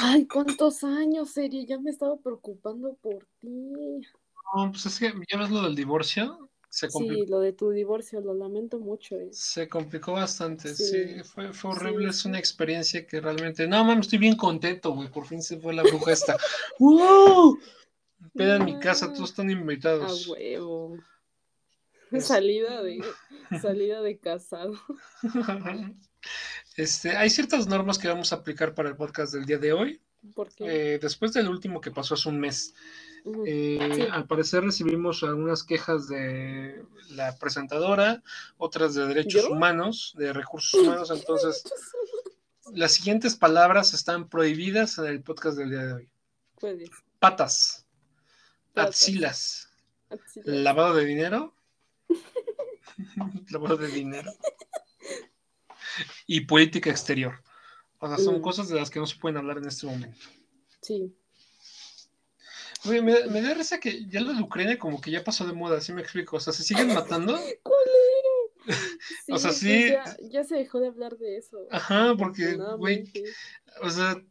Ay, ¿cuántos años, sería? Ya me estaba preocupando por ti. No, pues es que ya ves lo del divorcio. Se Sí, lo de tu divorcio, lo lamento mucho. eh. Se complicó bastante, sí, Sí, fue, fue horrible, sí, es una experiencia que realmente, no mames, estoy bien contento, güey, por fin se fue la bruja esta. ¡Wow! Peda en mi casa, todos están A invitados. huevo. Es- Salida de, salida de casado. Este, hay ciertas normas que vamos a aplicar para el podcast del día de hoy. Porque Eh, después del último que pasó hace un mes, eh, Sí. al parecer recibimos algunas quejas de la presentadora, otras de derechos ¿Yo? humanos, de recursos humanos, entonces las siguientes palabras están prohibidas en el podcast del día de hoy. puedes. Patas, axilas, lavado de dinero, lavado de dinero y política exterior. O sea, son Mm. cosas de las que no se pueden hablar en este momento. Sí. Güey, me, me da risa que ya lo de Ucrania como que ya pasó de moda, así me explico. O sea, se siguen matando. ¿Cuál O sea, pues sí. Ya, ya se dejó de hablar de eso. Ajá, porque, güey, o sea,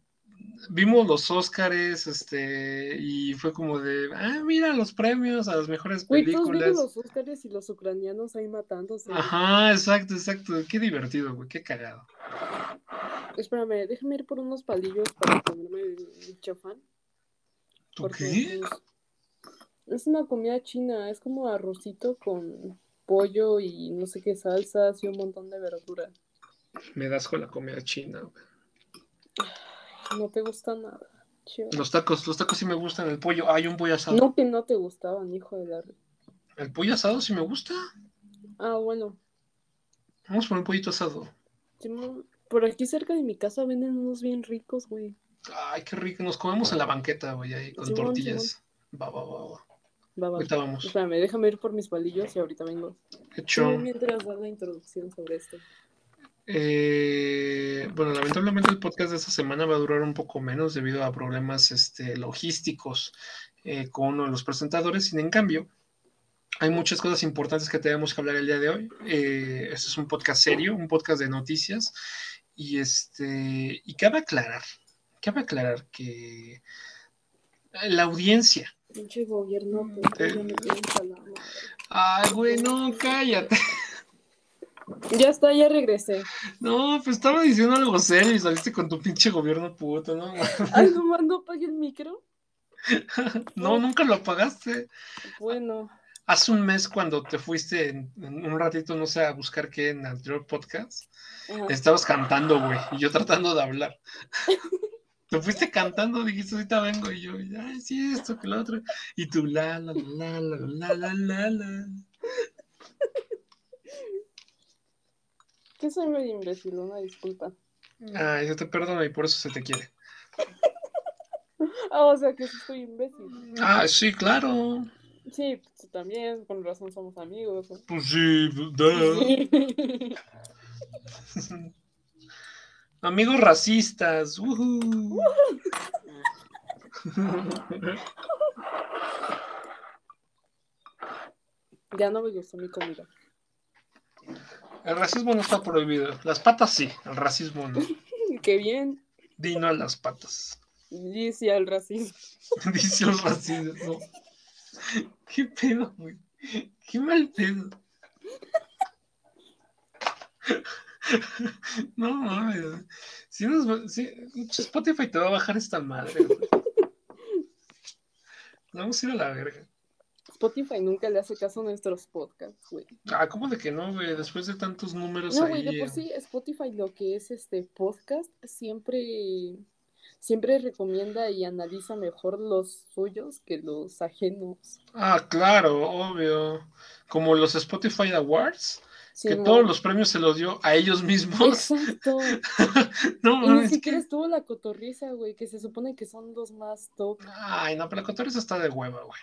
vimos los Óscares, este, y fue como de, ah, mira los premios a las mejores películas. los Óscares y los ucranianos ahí matándose. Ajá, exacto, exacto. Qué divertido, güey, qué cagado. Espérame, déjame ir por unos palillos para comerme el chafán. ¿Tú qué? pues, es una comida china, es como arrocito con pollo y no sé qué salsas y un montón de verdura. Me das con la comida china, güey. No te gusta nada. chido. Los tacos, los tacos sí me gustan, el pollo, hay un pollo asado. No que no te gustaban, hijo de la... El pollo asado sí me gusta. Ah, bueno. Vamos por un pollito asado. Simón, Por aquí cerca de mi casa venden unos bien ricos, güey. Ay, qué rico. Nos comemos en la banqueta, güey, ahí con Simón, tortillas. Va, va, va, va. Va, va. Ahorita vamos. Espérame, déjame ir por mis palillos y ahorita vengo. Qué Sí, show. mientras das la introducción sobre esto. Eh, bueno, lamentablemente el podcast de esta semana va a durar un poco menos debido a problemas este, logísticos eh, con uno de los presentadores. Sin en cambio, hay muchas cosas importantes que tenemos que hablar el día de hoy. Eh, este es un podcast serio, un podcast de noticias. Y este, y cabe aclarar, cabe aclarar que la audiencia. Pinche gobierno, madre. Ay, güey, no, cállate. Ya está, ya regresé. No, pues estaba diciendo algo serio y saliste con tu pinche gobierno puto, ¿no? Ay, no mando, apague el micro. No, nunca lo apagaste. Bueno, Hace un mes cuando te fuiste en, en un ratito, no sé, a buscar qué en el anterior podcast, ajá. estabas cantando, güey, y yo tratando de hablar. Te fuiste cantando, dijiste, ahorita vengo, y yo, ay, sí, esto, que lo otro. Y tú, la, la, la, la, la, la, la, la. Que soy medio imbécil, una disculpa. Ay, yo te perdono y por eso se te quiere. Ah, o sea que sí soy imbécil. Ah, sí, claro. Sí, pues, tú también, con razón somos amigos. Pues sí. Sí. Amigos racistas. ujú. ya no me gustó mi comida. El racismo no está prohibido. Las patas sí, el racismo no. Qué bien. Dino a las patas. Dice al racismo. Dice el racismo. ¿Qué pedo, güey? Qué mal pedo. No mames. Si nos si- Spotify te va a bajar esta madre, güey. Vamos a ir a la verga. Spotify nunca le hace caso a nuestros podcasts, güey. Ah, ¿cómo de que no, güey? Después de tantos números No, ahí. güey, de por sí Spotify lo que es este podcast siempre siempre recomienda y analiza mejor los suyos que los ajenos. Ah, claro, obvio. Como los Spotify Awards, que todos los premios se los dio a ellos mismos. Exacto. No, Y ni siquiera que- estuvo la cotorriza, güey, que se supone que son los más top. Ay, no, pero la cotorriza está de hueva, güey.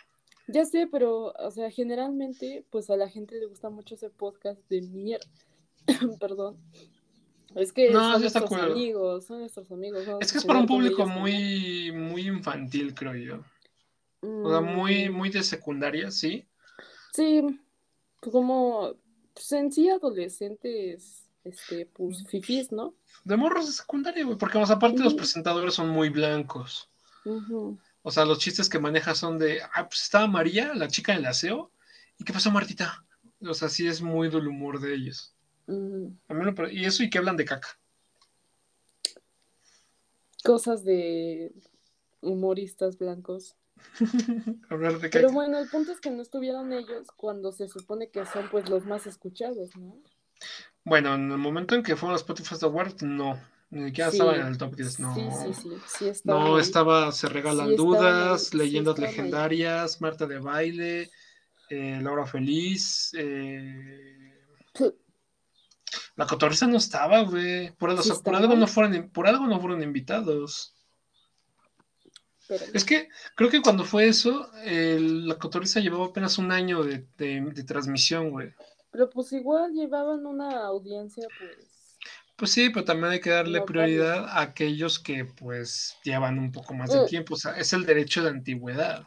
Ya sé, pero, o sea, generalmente, pues a la gente le gusta mucho ese podcast de mierda. Perdón. Es que No, son nuestros amigos, son nuestros amigos. Es que es para un público muy, muy infantil, creo yo. O sea, muy, Mm, muy de secundaria, sí. Sí, pues como, pues en sí adolescentes este, pues, fifís, ¿no? De morros de secundaria, güey, porque más aparte los presentadores son muy blancos. Ujú. O sea, los chistes que maneja son de, ah, pues estaba María, la chica del aseo, ¿y qué pasó, Martita? O sea, sí es muy del humor de ellos. A mí pare- y eso y que hablan de caca. Cosas de humoristas blancos. Hablar de Pero caca. bueno, el punto es que no estuvieron ellos cuando se supone que son pues los más escuchados, ¿no? Bueno, en el momento en que fueron los Spotify Awards, no. Ni siquiera Sí. estaban en el top 10, no. Sí, sí, sí, estaban No, estaba Se Regalan Dudas, Leyendas ahí. Legendarias, Marta de Baile, eh, Laura Feliz, eh, La Cotorriza no estaba, güey. Por, algo- Sí por estaba. algo no fueron, por algo no fueron invitados. Pero- Es que creo que cuando fue eso, La Cotorriza llevaba apenas un año de, de- de transmisión, güey. Pero pues igual llevaban una audiencia, pues. Pues sí, pero también hay que darle No, prioridad a aquellos que pues llevan un poco más de Mm. tiempo. O sea, es el derecho de antigüedad.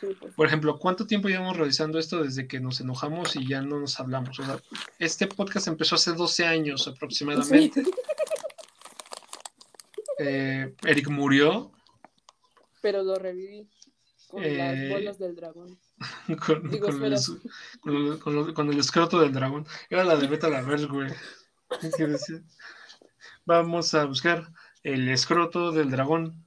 Sí, pues. Por ejemplo, ¿cuánto tiempo llevamos realizando esto desde que nos enojamos y ya no nos hablamos? O sea, este podcast empezó hace 12 años aproximadamente. Sí, Eh, Eric murió pero lo reviví con Eh, las bolas del dragón. con, Digo, con el, con el- escroto del dragón. Era la de Beta la Verge, güey. Vamos a buscar el escroto del dragón.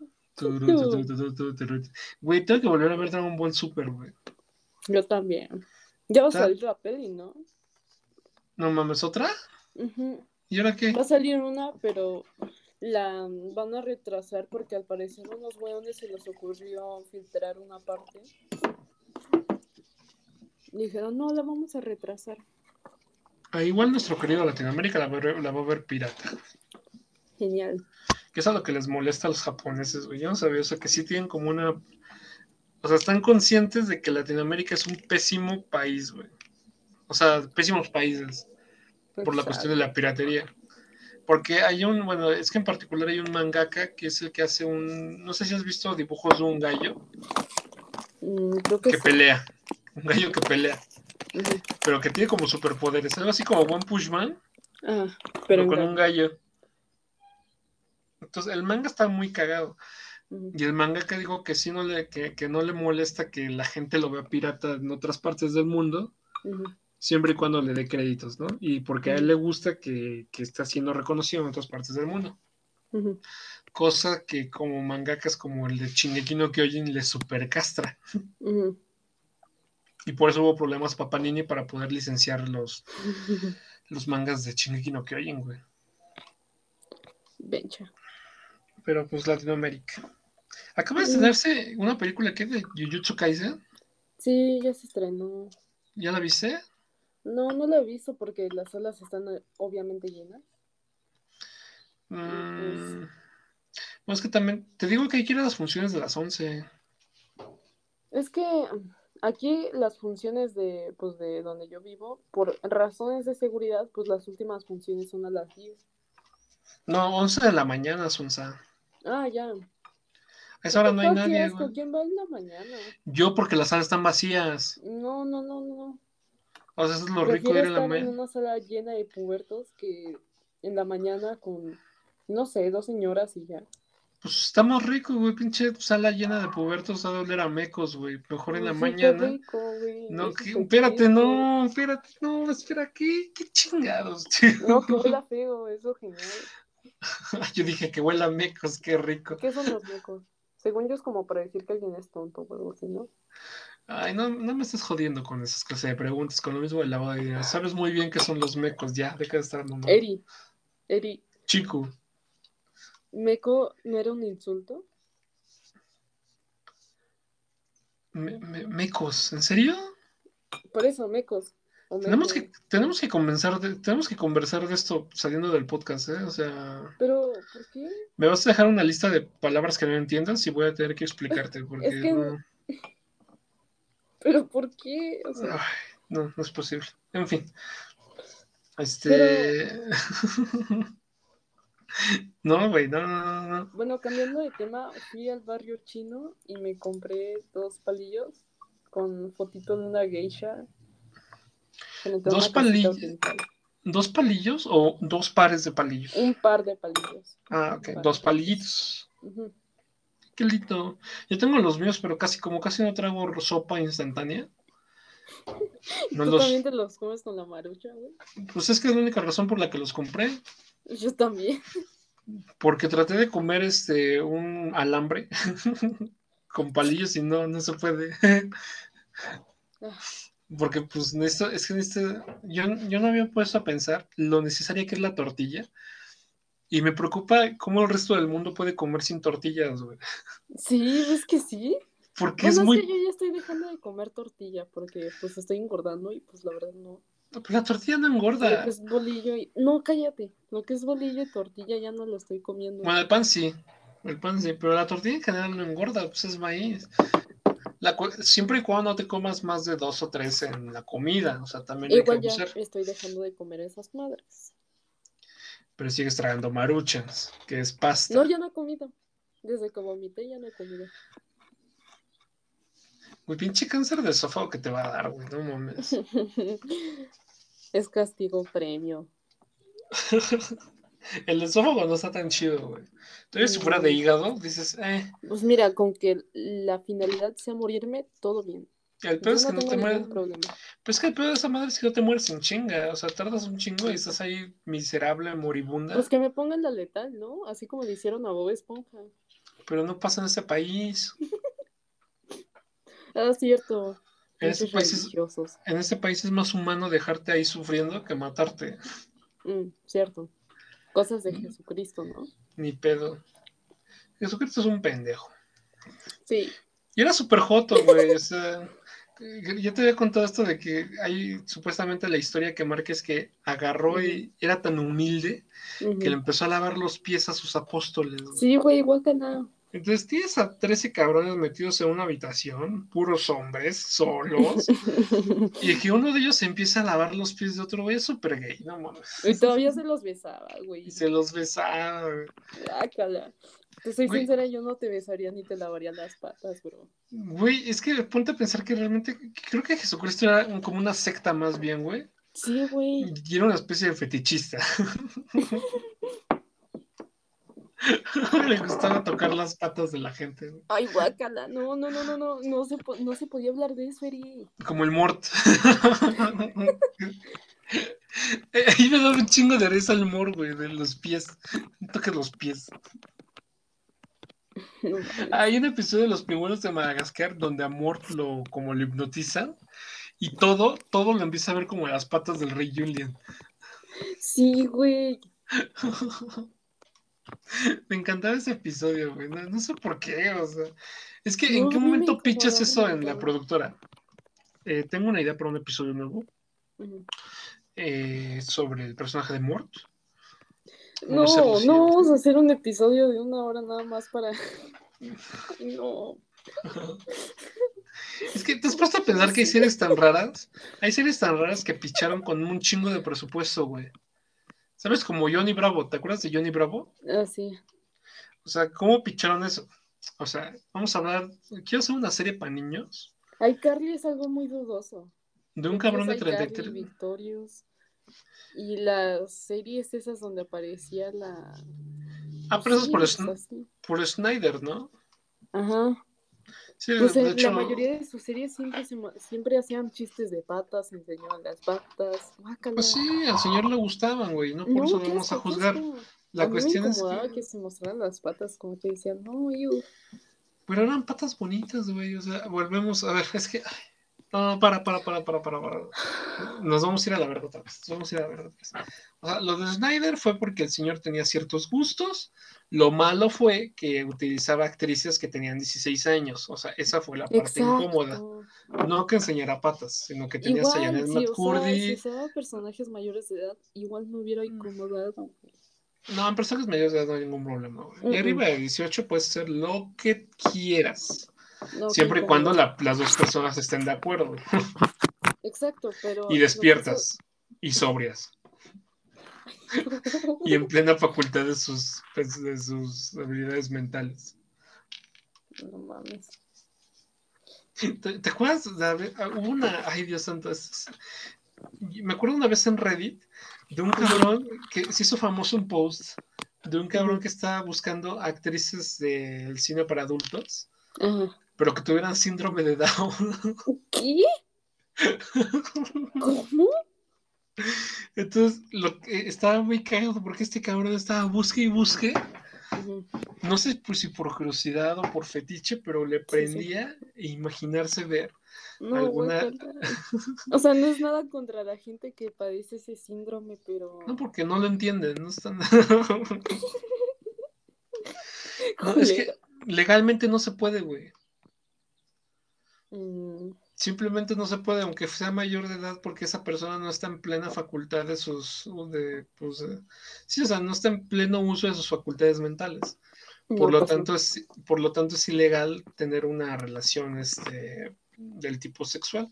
Güey, tengo que volver a ver Dragon Ball Super, güey. Yo también. Ya va a salir la peli, ¿no? No mames, ¿otra? ¿Y ahora qué? Va a salir una, pero la van a retrasar porque al parecer a unos hueones se les ocurrió filtrar una parte. Dijeron, no, la vamos a retrasar. Ah, igual nuestro querido Latinoamérica la va, a ver- la va a ver pirata. Genial. Que es a lo que les molesta a los japoneses, güey. Yo no sabía, o sea, que sí tienen como una... O sea, están conscientes de que Latinoamérica es un pésimo país, güey. O sea, pésimos países por la cuestión de la piratería. Porque hay un, bueno, es que en particular hay un mangaka que es el que hace un, no sé si has visto dibujos de un gallo Mm, creo que que sí. pelea. Un gallo que pelea, Ujú. Pero que tiene como superpoderes. Algo así como One Punch Man, Ah, pero pero con un gallo. Entonces, el manga está muy cagado. Y el mangaka dijo que sí no le, que, que no le molesta que la gente lo vea pirata en otras partes del mundo, siempre y cuando le dé créditos, ¿no? Y porque a él le gusta que, que está siendo reconocido en otras partes del mundo. Cosa que como mangakas como el de Shingeki no Kyojin le supercastra. Ujú. Y por eso hubo problemas para Panini para poder licenciar los, los mangas de Shingeki no Kyojin, güey. Bencha. Pero pues Latinoamérica. Acaba de estrenarse una película que de Jujutsu Kaisen. Sí, ya se estrenó. ¿Ya la viste? No, no la he visto porque las salas están eh, obviamente llenas. Mm, No, es que también, te digo que hay que ir a las funciones de las 11. Es que aquí las funciones de, pues, de donde yo vivo, por razones de seguridad, pues las últimas funciones son a las 10. No, 11 de la mañana, Sonsa. Ah, ya. A esa hora no hay nadie. ¿Quién va en la mañana? Yo porque las salas están vacías. No, no, no, no. O sea, eso es lo rico Prefiero de ir en la estar en mañana. una sala llena de pubertos que en la mañana con, no sé, dos señoras y ya. Pues está más rico, güey. Pinche sala llena de pubertos a doler a mecos, güey. Mejor en la sí, mañana. rico, No, que- espérate, no, espérate, no, espera, ¿qué? ¿Qué chingados, tío? No, que huela feo, eso genial. Yo dije que huela a mecos, qué rico. ¿Qué son los mecos? Según yo es como para decir que alguien es tonto o algo así, ¿no? Ay, no, no me estés jodiendo con esas cosas de preguntas, con lo mismo del lavado de dinero. Sabes muy bien qué son los mecos, ya, deja de estar mamá. Eri, Eri, Chico, ¿meco no era un insulto? me- me- mecos, ¿en serio? Por eso, mecos. Tenemos que, tenemos que conversar de, tenemos que conversar de esto saliendo del podcast, ¿eh? O sea, Pero, ¿por qué? me vas a dejar una lista de palabras que no entiendas y voy a tener que explicarte porque Es que- no, ¿Pero por qué? O sea, ay, no, no es posible. En fin. Este. no, güey, no, no, no, no. bueno, cambiando de tema, fui al barrio chino y me compré dos palillos con fotito de una geisha. ¿Dos palillos? ¿Dos palillos o dos pares de palillos? Un par de palillos. Ah, ok, dos palillitos. Qué lindo. Yo tengo los míos, pero casi, como casi no traigo sopa instantánea. No ¿Tú los, también te los comes con la marucha, güey? pues es que es la única razón por la que los compré. Yo también. Porque traté de comer este un alambre con palillos y no, no se puede. Porque pues esto, es que en este, yo, yo no había puesto a pensar lo necesaria que es la tortilla. Y me preocupa cómo el resto del mundo puede comer sin tortillas, güey. Sí, es que sí. Porque Bueno, es es muy... que yo ya estoy dejando de comer tortilla porque pues estoy engordando y pues la verdad no. Pero La tortilla no Lo engorda. que es bolillo y... No, cállate. Lo que es bolillo y tortilla ya no lo estoy comiendo. Bueno, el pan sí. El pan sí, pero la tortilla en general no engorda, pues es maíz. La cu- siempre y cuando no te comas más de dos o tres en la comida, o sea, también hay que Igual ya abusar. estoy dejando de comer esas madres. Pero sigues tragando maruchas, que es pasta. No, ya no he comido. Desde que vomité ya no he comido. Muy pinche cáncer de esófago que te va a dar, güey, no mames. es castigo premio. El esófago no está tan chido, güey. Todavía si fuera de hígado, dices, eh. Pues mira, con que la finalidad sea morirme, todo bien. El Yo peor es que no no te mueres. Pues es que el peor de esa madre es que no te mueres en chinga. O sea, tardas un chingo y estás ahí miserable, moribunda. Pues que me pongan la letal, ¿no? Así como le hicieron a Bob Esponja. Pero no pasa en este país. Ah, cierto. En Pinches país es, religiosos. en país es más humano dejarte ahí sufriendo que matarte. Mm, cierto. Cosas de Jesucristo, ¿no? Ni pedo. Jesucristo es un pendejo. Sí. Y era súper joto, güey. O sea, yo te había contado esto de que hay supuestamente la historia que marca es que agarró y era tan humilde que le empezó a lavar los pies a sus apóstoles. güey. Sí, güey, guacala. Entonces tienes a 13 cabrones metidos en una habitación, puros hombres, solos, y que uno de ellos se empieza a lavar los pies de otro güey, es súper gay, no mames. y todavía se los besaba, güey. Y se los besaba. güey. Guácala. Te soy Güey. sincera, yo no te besaría ni te lavaría las patas, bro. Güey, es que ponte a pensar que realmente creo que Jesucristo era como una secta más bien, güey. Sí, güey. Y era una especie de fetichista. Le gustaba tocar las patas de la gente. Ay, guácala. No, no, no, no, no. No se, po- no se podía hablar de eso, Eri. como el Mort. Eh, Ahí me daba un chingo de risa el Mort, güey, de los pies. Toque los pies. Hay un episodio de Los Pingüinos de Madagascar donde a Mort lo como lo hipnotizan y todo, todo lo empieza a ver como las patas del rey Julian. Sí, güey. Me encantaba ese episodio, güey. No, no sé por qué, o sea. Es que, ¿en qué momento pichas eso en la productora? Eh, tengo una idea para un episodio nuevo eh, sobre el personaje de Mort. No, no vamos a hacer un episodio de una hora nada más para. No. Es que te has puesto a pensar que hay series tan raras. Hay series tan raras que picharon con un chingo de presupuesto, güey. ¿Sabes? Como Johnny Bravo. ¿Te acuerdas de Johnny Bravo? Ah, sí. O sea, ¿cómo picharon eso? O sea, vamos a hablar. Quiero hacer una serie para niños iCarly es algo muy dudoso. de un cabrón de Tienes iCarly, 33. Victorious. Y las series esas donde aparecía la. Ah, pero eso es por, Sí, Sn- así. por Snyder, ¿no? Ajá. Sí, Pues de en hecho. la mayoría de sus series siempre, se siempre hacían chistes de patas, enseñaban las patas. Guácala. Pues sí, al señor le gustaban, güey. No por No, eso lo vamos a juzgar. La a mí cuestión me es incomodaba que. que... se mostraran las patas, como que decían, no, iu. Pero eran patas bonitas, güey. O sea, volvemos. A ver, es que. ay, No, para, para, para, para, para, para. Nos vamos a ir a la verdad otra vez. Nos vamos a ir a la verdad otra vez. O sea, lo de Snyder fue porque el señor tenía ciertos gustos. Lo malo fue que utilizaba actrices que tenían 16 años. O sea, esa fue la parte incómoda. No que enseñara patas, sino que tenías a Janet sí, o sea, si usaba personajes mayores de edad, igual me hubiera Mm. incomodado. No, en personas mayores de edad no hay ningún problema, güey. Y arriba de 18 puedes ser lo que quieras. No, Siempre y cuando la- las dos personas estén de acuerdo. Exacto, pero. Y despiertas. Y sobrias. Y en plena facultad de sus, pues, de sus habilidades mentales. No mames. ¿Te, te acuerdas? ah, hubo una. Ay, Dios santo. es- es- Me acuerdo una vez en Reddit de un cabrón que se hizo famoso un post de un cabrón que estaba buscando actrices del cine para adultos, pero que tuvieran síndrome de Down. ¿Qué? ¿Cómo? Entonces, lo que estaba muy cagado porque este cabrón estaba busque y busque. No sé pues, si por curiosidad o por fetiche, pero le prendía e imaginarse ver alguna. o sea, no es nada contra la gente que padece ese síndrome, pero. No, porque no lo entienden, no están. es que legalmente no se puede, güey. Mm simplemente no se puede, aunque sea mayor de edad, porque esa persona no está en plena facultad de sus, de, pues, sí, o sea, no está en pleno uso de sus facultades mentales. Por lo, pues tanto, es, por lo tanto, es ilegal tener una relación este, del tipo sexual.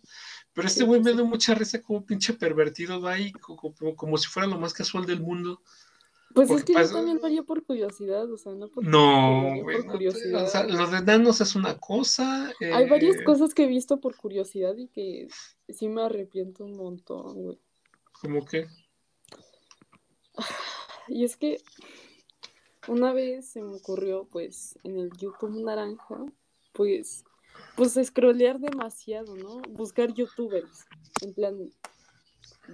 Pero este güey me pues dio mucha risa como pinche pervertido va ahí, como si fuera lo más casual del mundo. Pues es que yo también lo por curiosidad, o sea, no por, no, por curiosidad. o sea, los de nanos es una cosa. Hay varias eh, cosas que he visto por curiosidad y que sí me arrepiento un montón, güey. ¿Cómo qué? Y es que una vez se me ocurrió, pues, en el YouTube naranja, pues, pues scrollear demasiado, ¿no? Buscar youtubers, en plan,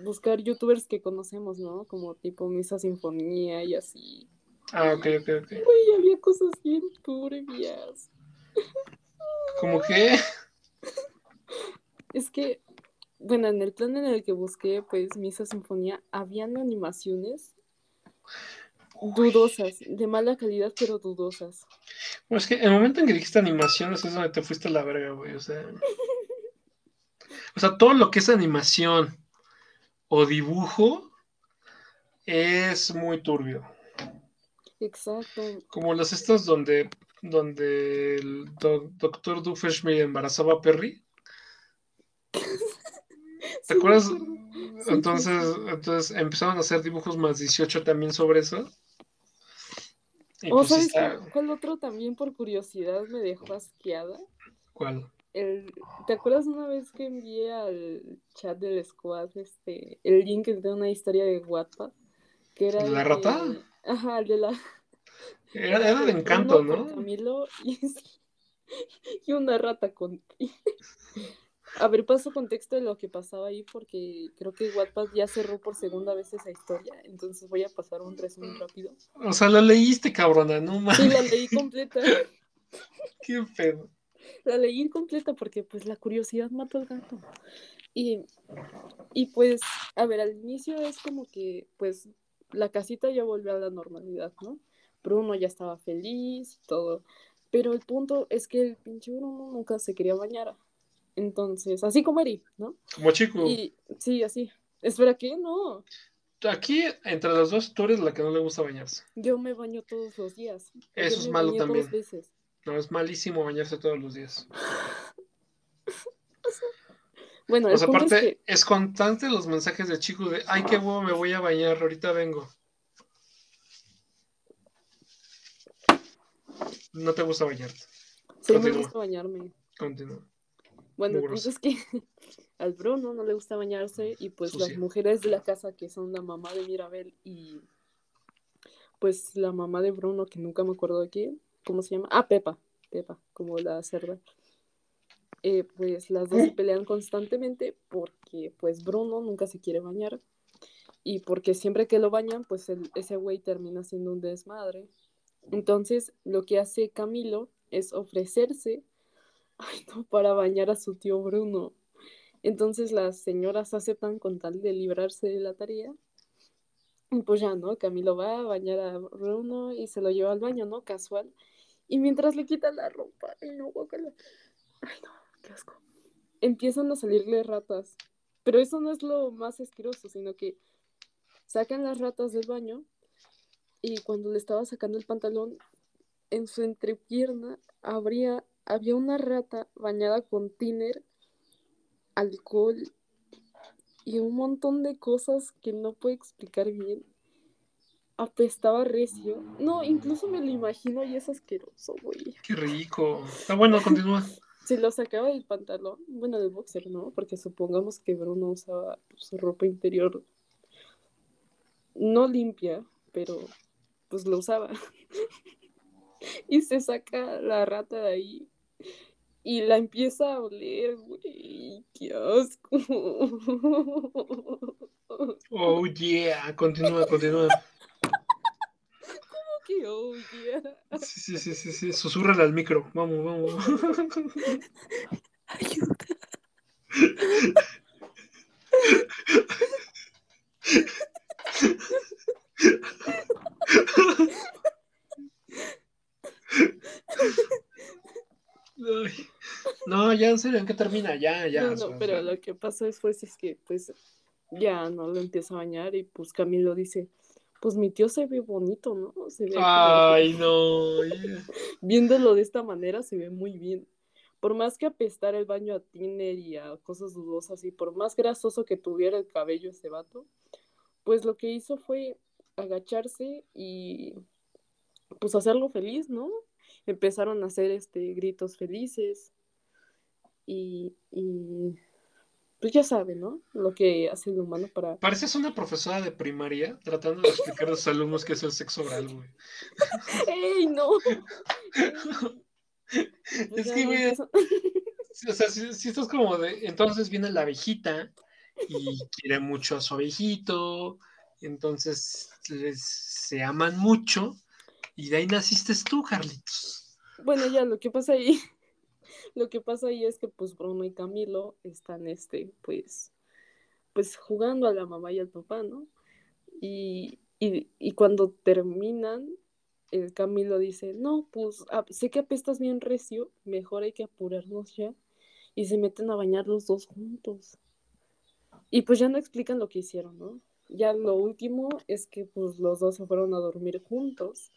buscar youtubers que conocemos, ¿no? Como tipo Misa Sinfonía y así. Ah, ok, ok, ok. Uy, había cosas bien turbias. ¿Cómo qué? Es que, bueno, en el plan en el que busqué, pues, Misa Sinfonía, habían animaciones dudosas, de mala calidad, pero dudosas. Bueno, es que el momento en que dijiste animaciones es donde te fuiste a la verga, güey, o sea... O sea, todo lo que es animación o dibujo es muy turbio. Exacto. Como los estos donde, donde el doctor Doofenshmirtz embarazaba a Perry. ¿Te acuerdas? entonces, entonces empezaron a hacer dibujos más 18 también sobre eso. ¿O pues sabes cuál otro también por curiosidad me dejó asqueada? ¿Cuál? ¿Te acuerdas una vez que envié al chat del squad este, el link de una historia de Wattpad? Que era ¿La rata? Ajá, el de la... Era, era de encanto, ¿no? Camilo y, y una rata con... A ver, paso contexto de lo que pasaba ahí porque creo que Wattpad ya cerró por segunda vez esa historia, entonces voy a pasar un resumen rápido. O sea, la leíste, cabrona, no mames. Sí, la leí completa. Qué pedo la leí completa porque pues la curiosidad mató al gato. Y, y pues, a ver, al inicio es como que pues la casita ya volvió a la normalidad, ¿no? Bruno ya estaba feliz y todo. Pero el punto es que el pinche Bruno nunca se quería bañar. Entonces, así como Eri, ¿no? Como chico. Y, sí, así. Espera, ¿qué? No. Aquí, entre las dos, tú eres la que no le gusta bañarse. Yo me baño todos los días. Eso es malo también. No, es malísimo bañarse todos los días. bueno, pues aparte, es, constante los mensajes de chicos de, ay, qué huevo, me voy a bañar, ahorita vengo. No te gusta bañarte. Sí, me gusta bañarme. Continúa. Bueno, el punto es que al Bruno no le gusta bañarse y pues las mujeres de la casa que son la mamá de Mirabel y pues la mamá de Bruno, que nunca me acuerdo de quién, ¿cómo se llama? Ah, Pepa, Pepa, como la cerda. Eh, pues las dos se pelean constantemente porque pues Bruno nunca se quiere bañar y porque siempre que lo bañan pues ese güey termina siendo un desmadre. Entonces lo que hace Camilo es ofrecerse ay, no, para bañar a su tío Bruno. Entonces las señoras aceptan con tal de librarse de la tarea. Y pues ya, ¿no? Camilo va a bañar a Bruno y se lo lleva al baño, ¿no? Casual. Y mientras le quitan la ropa, ay no, Ay no, qué asco. Empiezan a salirle ratas. Pero eso no es lo más asqueroso, sino que sacan las ratas del baño y cuando le estaba sacando el pantalón, en su entrepierna había una rata bañada con tiner, alcohol y un montón de cosas que no puedo explicar bien apestaba recio. No, incluso me lo imagino y es asqueroso, güey. Qué rico. Está bueno, continúa. Si lo sacaba del pantalón, bueno, del boxer, ¿no? Porque supongamos que Bruno usaba su ropa interior no limpia, pero pues lo usaba. y se saca la rata de ahí y la empieza a oler, güey. Qué asco. Oh, yeah. Continúa, continúa. ¿Cómo que oh, yeah? Sí, sí, sí, sí, sí. Susurra al micro. Vamos, vamos. Ayuda. No, ya en serio, ¿en qué termina? Ya, ya. No, no, pero lo que pasó después es que, pues, ya no lo empieza a bañar y, pues, Camilo dice, pues, mi tío se ve bonito, ¿no? Se ve Ay, no. Viéndolo de esta manera, se ve muy bien. Por más que apestar el baño a tiner y a cosas dudosas y por más grasoso que tuviera el cabello ese vato, pues lo que hizo fue agacharse y pues hacerlo feliz, ¿no? Empezaron a hacer este gritos felices y, pues ya saben, ¿no? Lo que hace el humano para... Pareces una profesora de primaria tratando de explicar a los alumnos qué es el sexo oral, güey. ¡Ey, no! es que, güey, o sea, si, si estás como de... Entonces viene la abejita y quiere mucho a su abejito, entonces se aman mucho y de ahí naciste tú, Carlitos. Bueno, ya lo que pasa ahí lo que pasa ahí es que pues Bruno y Camilo están, este, pues, pues jugando a la mamá y al papá, ¿no? Y, cuando terminan, el Camilo dice, no, pues ah, sé que apestas bien recio, mejor hay que apurarnos ya. Y se meten a bañar los dos juntos. Y pues ya no explican lo que hicieron, ¿no? Ya lo último es que pues los dos se fueron a dormir juntos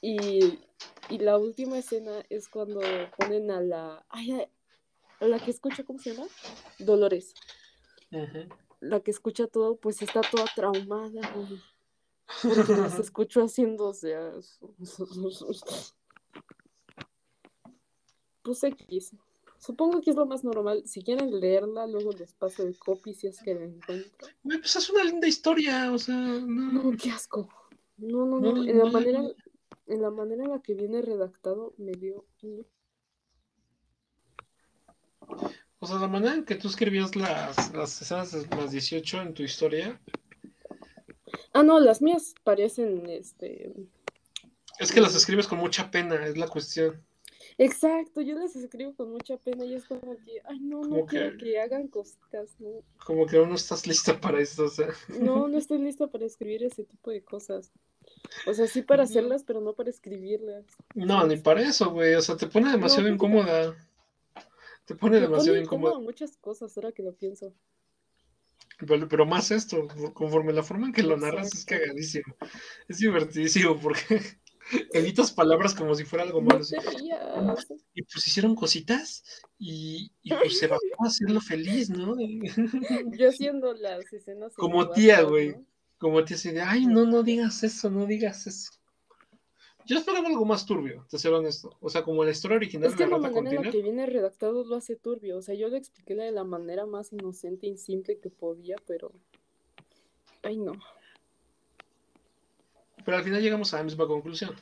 y, la última escena es cuando ponen a la. Ay, a la que escucha, ¿cómo se llama? Dolores. La que escucha todo, pues está toda traumada, Porque las escucho haciendo, o sea. Pues X. Supongo que es lo más normal. Si quieren leerla, luego les paso el copy si es que la encuentro. Pues es una linda historia, o sea. No, no qué asco. No, no, no. en la manera en la manera en la que viene redactado me dio... O sea, la manera en que tú escribías las, las escenas de las 18 en tu historia. Ah, no, las mías parecen, este... Es que las escribes con mucha pena, es la cuestión. Exacto, yo las escribo con mucha pena y es como que, ay, no, no quiero que, hagan cositas, ¿no? Como que aún no estás lista para eso, o sea. No, no estoy lista para escribir ese tipo de cosas. O sea, sí para hacerlas, pero no para escribirlas. No, ni para eso, güey. O sea, te pone demasiado incómoda. Te pone demasiado incómoda. muchas cosas, ahora que lo pienso. Pero, más esto, conforme la forma en que lo narras es cagadísimo. Es divertidísimo porque evitas palabras como si fuera algo malo. y pues hicieron cositas y, pues se bajó a hacerlo feliz, ¿no? Yo haciendo las escenas. Como tía, güey. Como te dice, ay, no, no digas eso, no digas eso. Yo esperaba algo más turbio, te ser honesto. O sea, como la historia original es que la, manera en la que viene redactado lo hace turbio. O sea, yo lo expliqué de la manera más inocente y simple que podía, pero. Ay, no. Pero al final llegamos a la misma conclusión.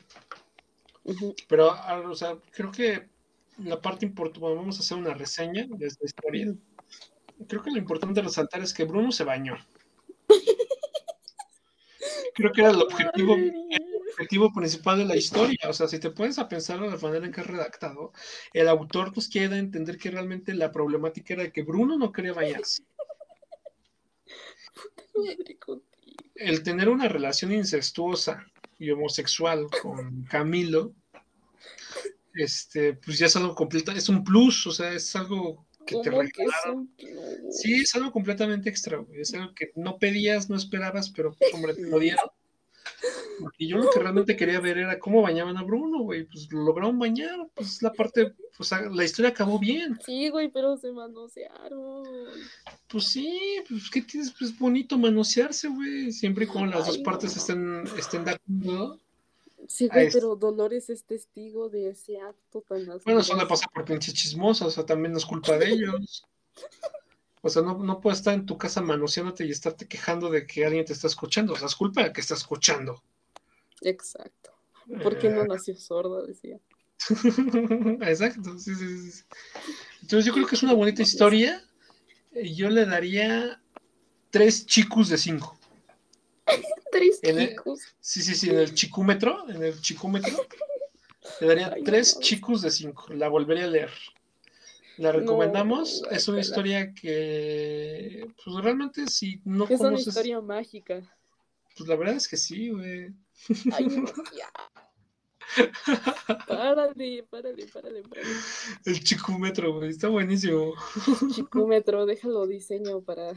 Pero, o sea, creo que la parte importante, vamos a hacer una reseña de esta historia. Creo que lo importante resaltar es que Bruno se bañó. Creo que era el objetivo, objetivo principal de la historia. O sea, si te pones a pensar de la manera en que es redactado, el autor pues quiere entender que realmente la problemática era que Bruno no quería bañarse. El tener una relación incestuosa y homosexual con Camilo, este, pues ya es algo completo, es un plus, o sea, es algo que te regalaron. Sí, es algo completamente extra, Es algo que no pedías, no esperabas, pero pues, hombre, te lo dieron. Y yo lo que realmente quería ver era cómo bañaban a Bruno, güey. Pues lo lograron bañar, pues la parte, pues la historia acabó bien. Sí, güey, pero se manosearon. Pues sí, pues qué tienes, pues bonito manosearse, güey. Siempre y cuando las dos partes estén, estén de acuerdo. Sí, güey, pero Dolores es testigo de ese acto tan Bueno, eso le pasa por pinche chismosa, o sea, también no es culpa de ellos. O sea, no, no puedes estar en tu casa manoseándote y estarte quejando de que alguien te está escuchando. O sea, es culpa de que está escuchando. Exacto. ¿Por qué no eh. nació sorda? Decía. Exacto, sí, sí, sí. Entonces yo creo que es una bonita historia. Yo le daría tres chicos de cinco. tres chicos. sí, sí, sí, en el chicúmetro, en el chicúmetro, le daría tres chicos de cinco. La volvería a leer. La recomendamos. es una historia que, pues realmente, si no es una historia mágica. Pues la verdad es que sí, güey. Ay, ya. Párale, párale, párale, párale. El chicúmetro, güey, está buenísimo. Chicúmetro, déjalo diseño para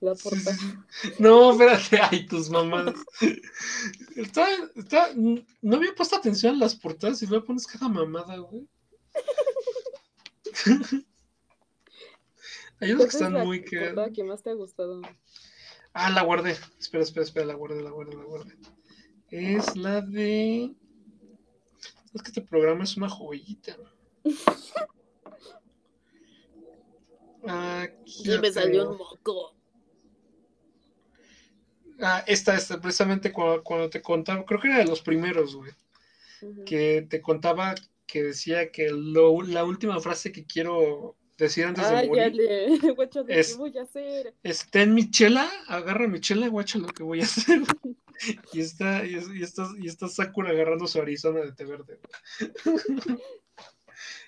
la portada. No, espérate, ay, tus mamás. Está, está, no había puesto atención a las portadas y luego pones cada mamada, güey. Hay unos que están muy que. La que más te ha gustado. Ah, la guardé. Espera, espera, espera, la guardé, la guardé, la guardé. Es la de. Es que este programa es una joyita. Aquí me salió un moco. Ah, esta, esta, precisamente cuando, te contaba, creo que era de los primeros, güey. Que te contaba que decía que la última frase que quiero decir antes de morir. es, ¿qué voy a hacer? Es, ten mi chela, agarra mi chela, guacha lo que voy a hacer. y está, y, está, y está Sakura agarrando su Arizona de té verde.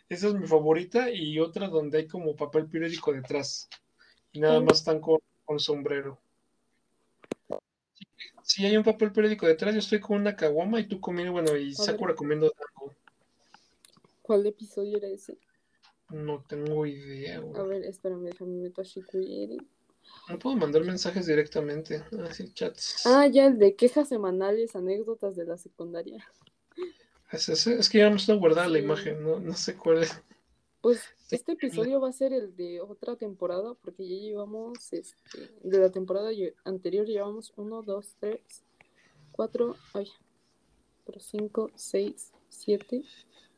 Esa es mi favorita y otra donde hay como papel periódico detrás. Y nada más están con, sombrero. Si hay un papel periódico detrás, yo estoy con una caguama y tú comiendo, bueno, y Sakura comiendo algo. ¿Cuál episodio era ese? No tengo idea, A ver, espérame, déjame meto a Shikuyeri. No puedo mandar mensajes directamente. Así, ah, chats. Ah, ya, el de quejas semanales, anécdotas de la secundaria. Es, es, que ya no guardada la imagen, ¿no? No sé cuál es. Pues este episodio va a ser el de otra temporada, porque ya llevamos, este, de la temporada anterior llevamos uno, dos, tres, cuatro, ay, pero cinco, seis, siete,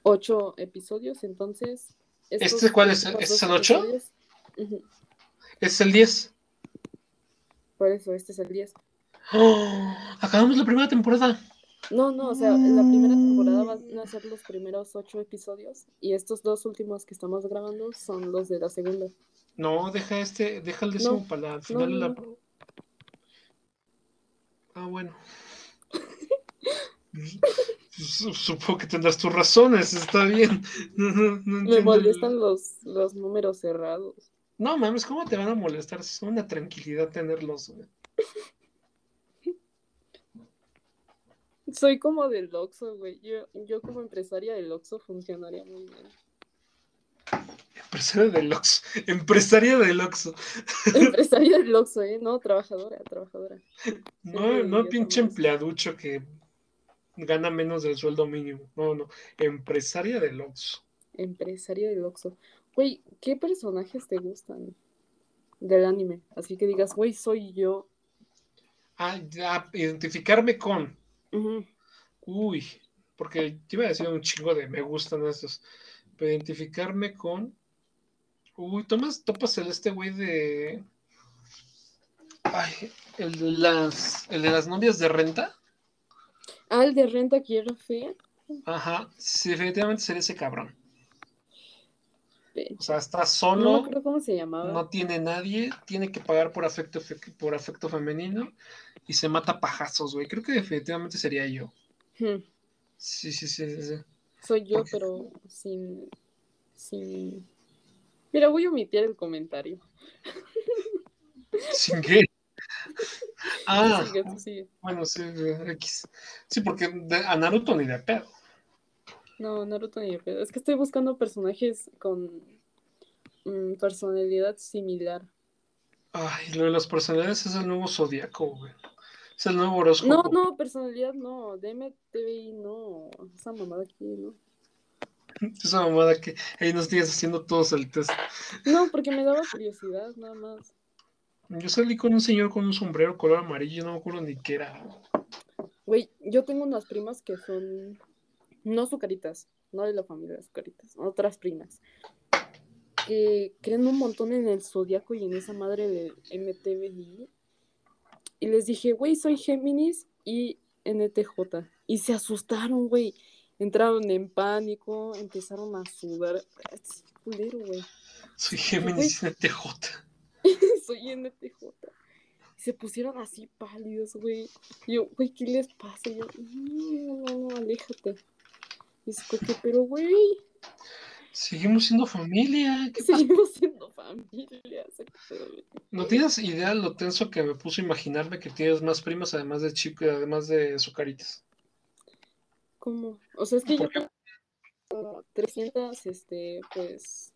ocho episodios, entonces ¿Este cuál es? ¿Este es el 8? es el 10? Por eso, este es el 10. acabamos la primera temporada. No, no, o sea, la primera temporada van a ser los primeros ocho episodios y estos dos últimos que estamos grabando son los de la segunda. No, deja este, deja el décimo para la final de la. Ah, bueno. Supongo que tendrás tus razones, está bien. Me molestan los, los números cerrados. No mames, ¿cómo te van a molestar? Es una tranquilidad tenerlos, Soy como del Oxxo, güey. Yo, yo como empresaria del Oxxo funcionaría muy bien. Empresaria del Oxxo. Empresaria del Oxxo. Empresaria del Oxxo, ¿eh? No, trabajadora, trabajadora. No, no pinche empleaducho que gana menos del sueldo mínimo. No, no. Empresaria del Oxxo. Empresaria del Oxxo. Güey, ¿qué personajes te gustan del anime? Así que digas, güey, soy yo. Ah, ya, identificarme con. Uy, porque te iba a decir un chingo de me gustan estos. Pero identificarme con. Uy, Tomás, topas el este güey de. Ay, el de las, el de las novias de renta. Ah, el de renta quiero fe. Ajá, sí, definitivamente sería ese cabrón. O sea, está solo. No cómo se llamaba. No tiene nadie, tiene que pagar por afecto, por afecto femenino y se mata pajazos, güey. Creo que definitivamente sería yo. Hmm. Sí, sí, sí, sí, Soy yo, pero sin, sin. Mira, voy a omitir el comentario. ¿Sin qué? Ah, bueno, sí, X. Sí, porque a Naruto ni de pedo. No, Naruto ni de pedo. Es que estoy buscando personajes con mm, personalidad similar. Ay, lo de las personalidades es el nuevo zodiaco, güey. Es el nuevo horóscopo. No, no, personalidad no. DMTVI no. Esa mamada aquí, ¿no? Esa mamada que ahí nos sigues haciendo todos el test. No, porque me daba curiosidad, nada más. Yo salí con un señor con un sombrero color amarillo, no me acuerdo ni qué era. Güey, yo tengo unas primas que son, no sucaritas, no de la familia de sucaritas, otras primas, que creen un montón en el zodiaco y en esa madre de MTVI. Y les dije, güey, soy Géminis y NTJ. Y se asustaron, güey. Entraron en pánico, empezaron a sudar. Es culero, güey. Soy Géminis y NTJ. soy NTJ. se pusieron así pálidos, güey. yo, güey, ¿qué les pasa? Y yo, no, no, no, aléjate. Y es que, pero, güey, Seguimos siendo familia. Seguimos siendo familia. ¿No tienes idea lo tenso que me puso imaginarme que tienes más primas además de chico y además de Zucaritas? ¿Cómo? O sea, es que yo tengo 300, este, pues,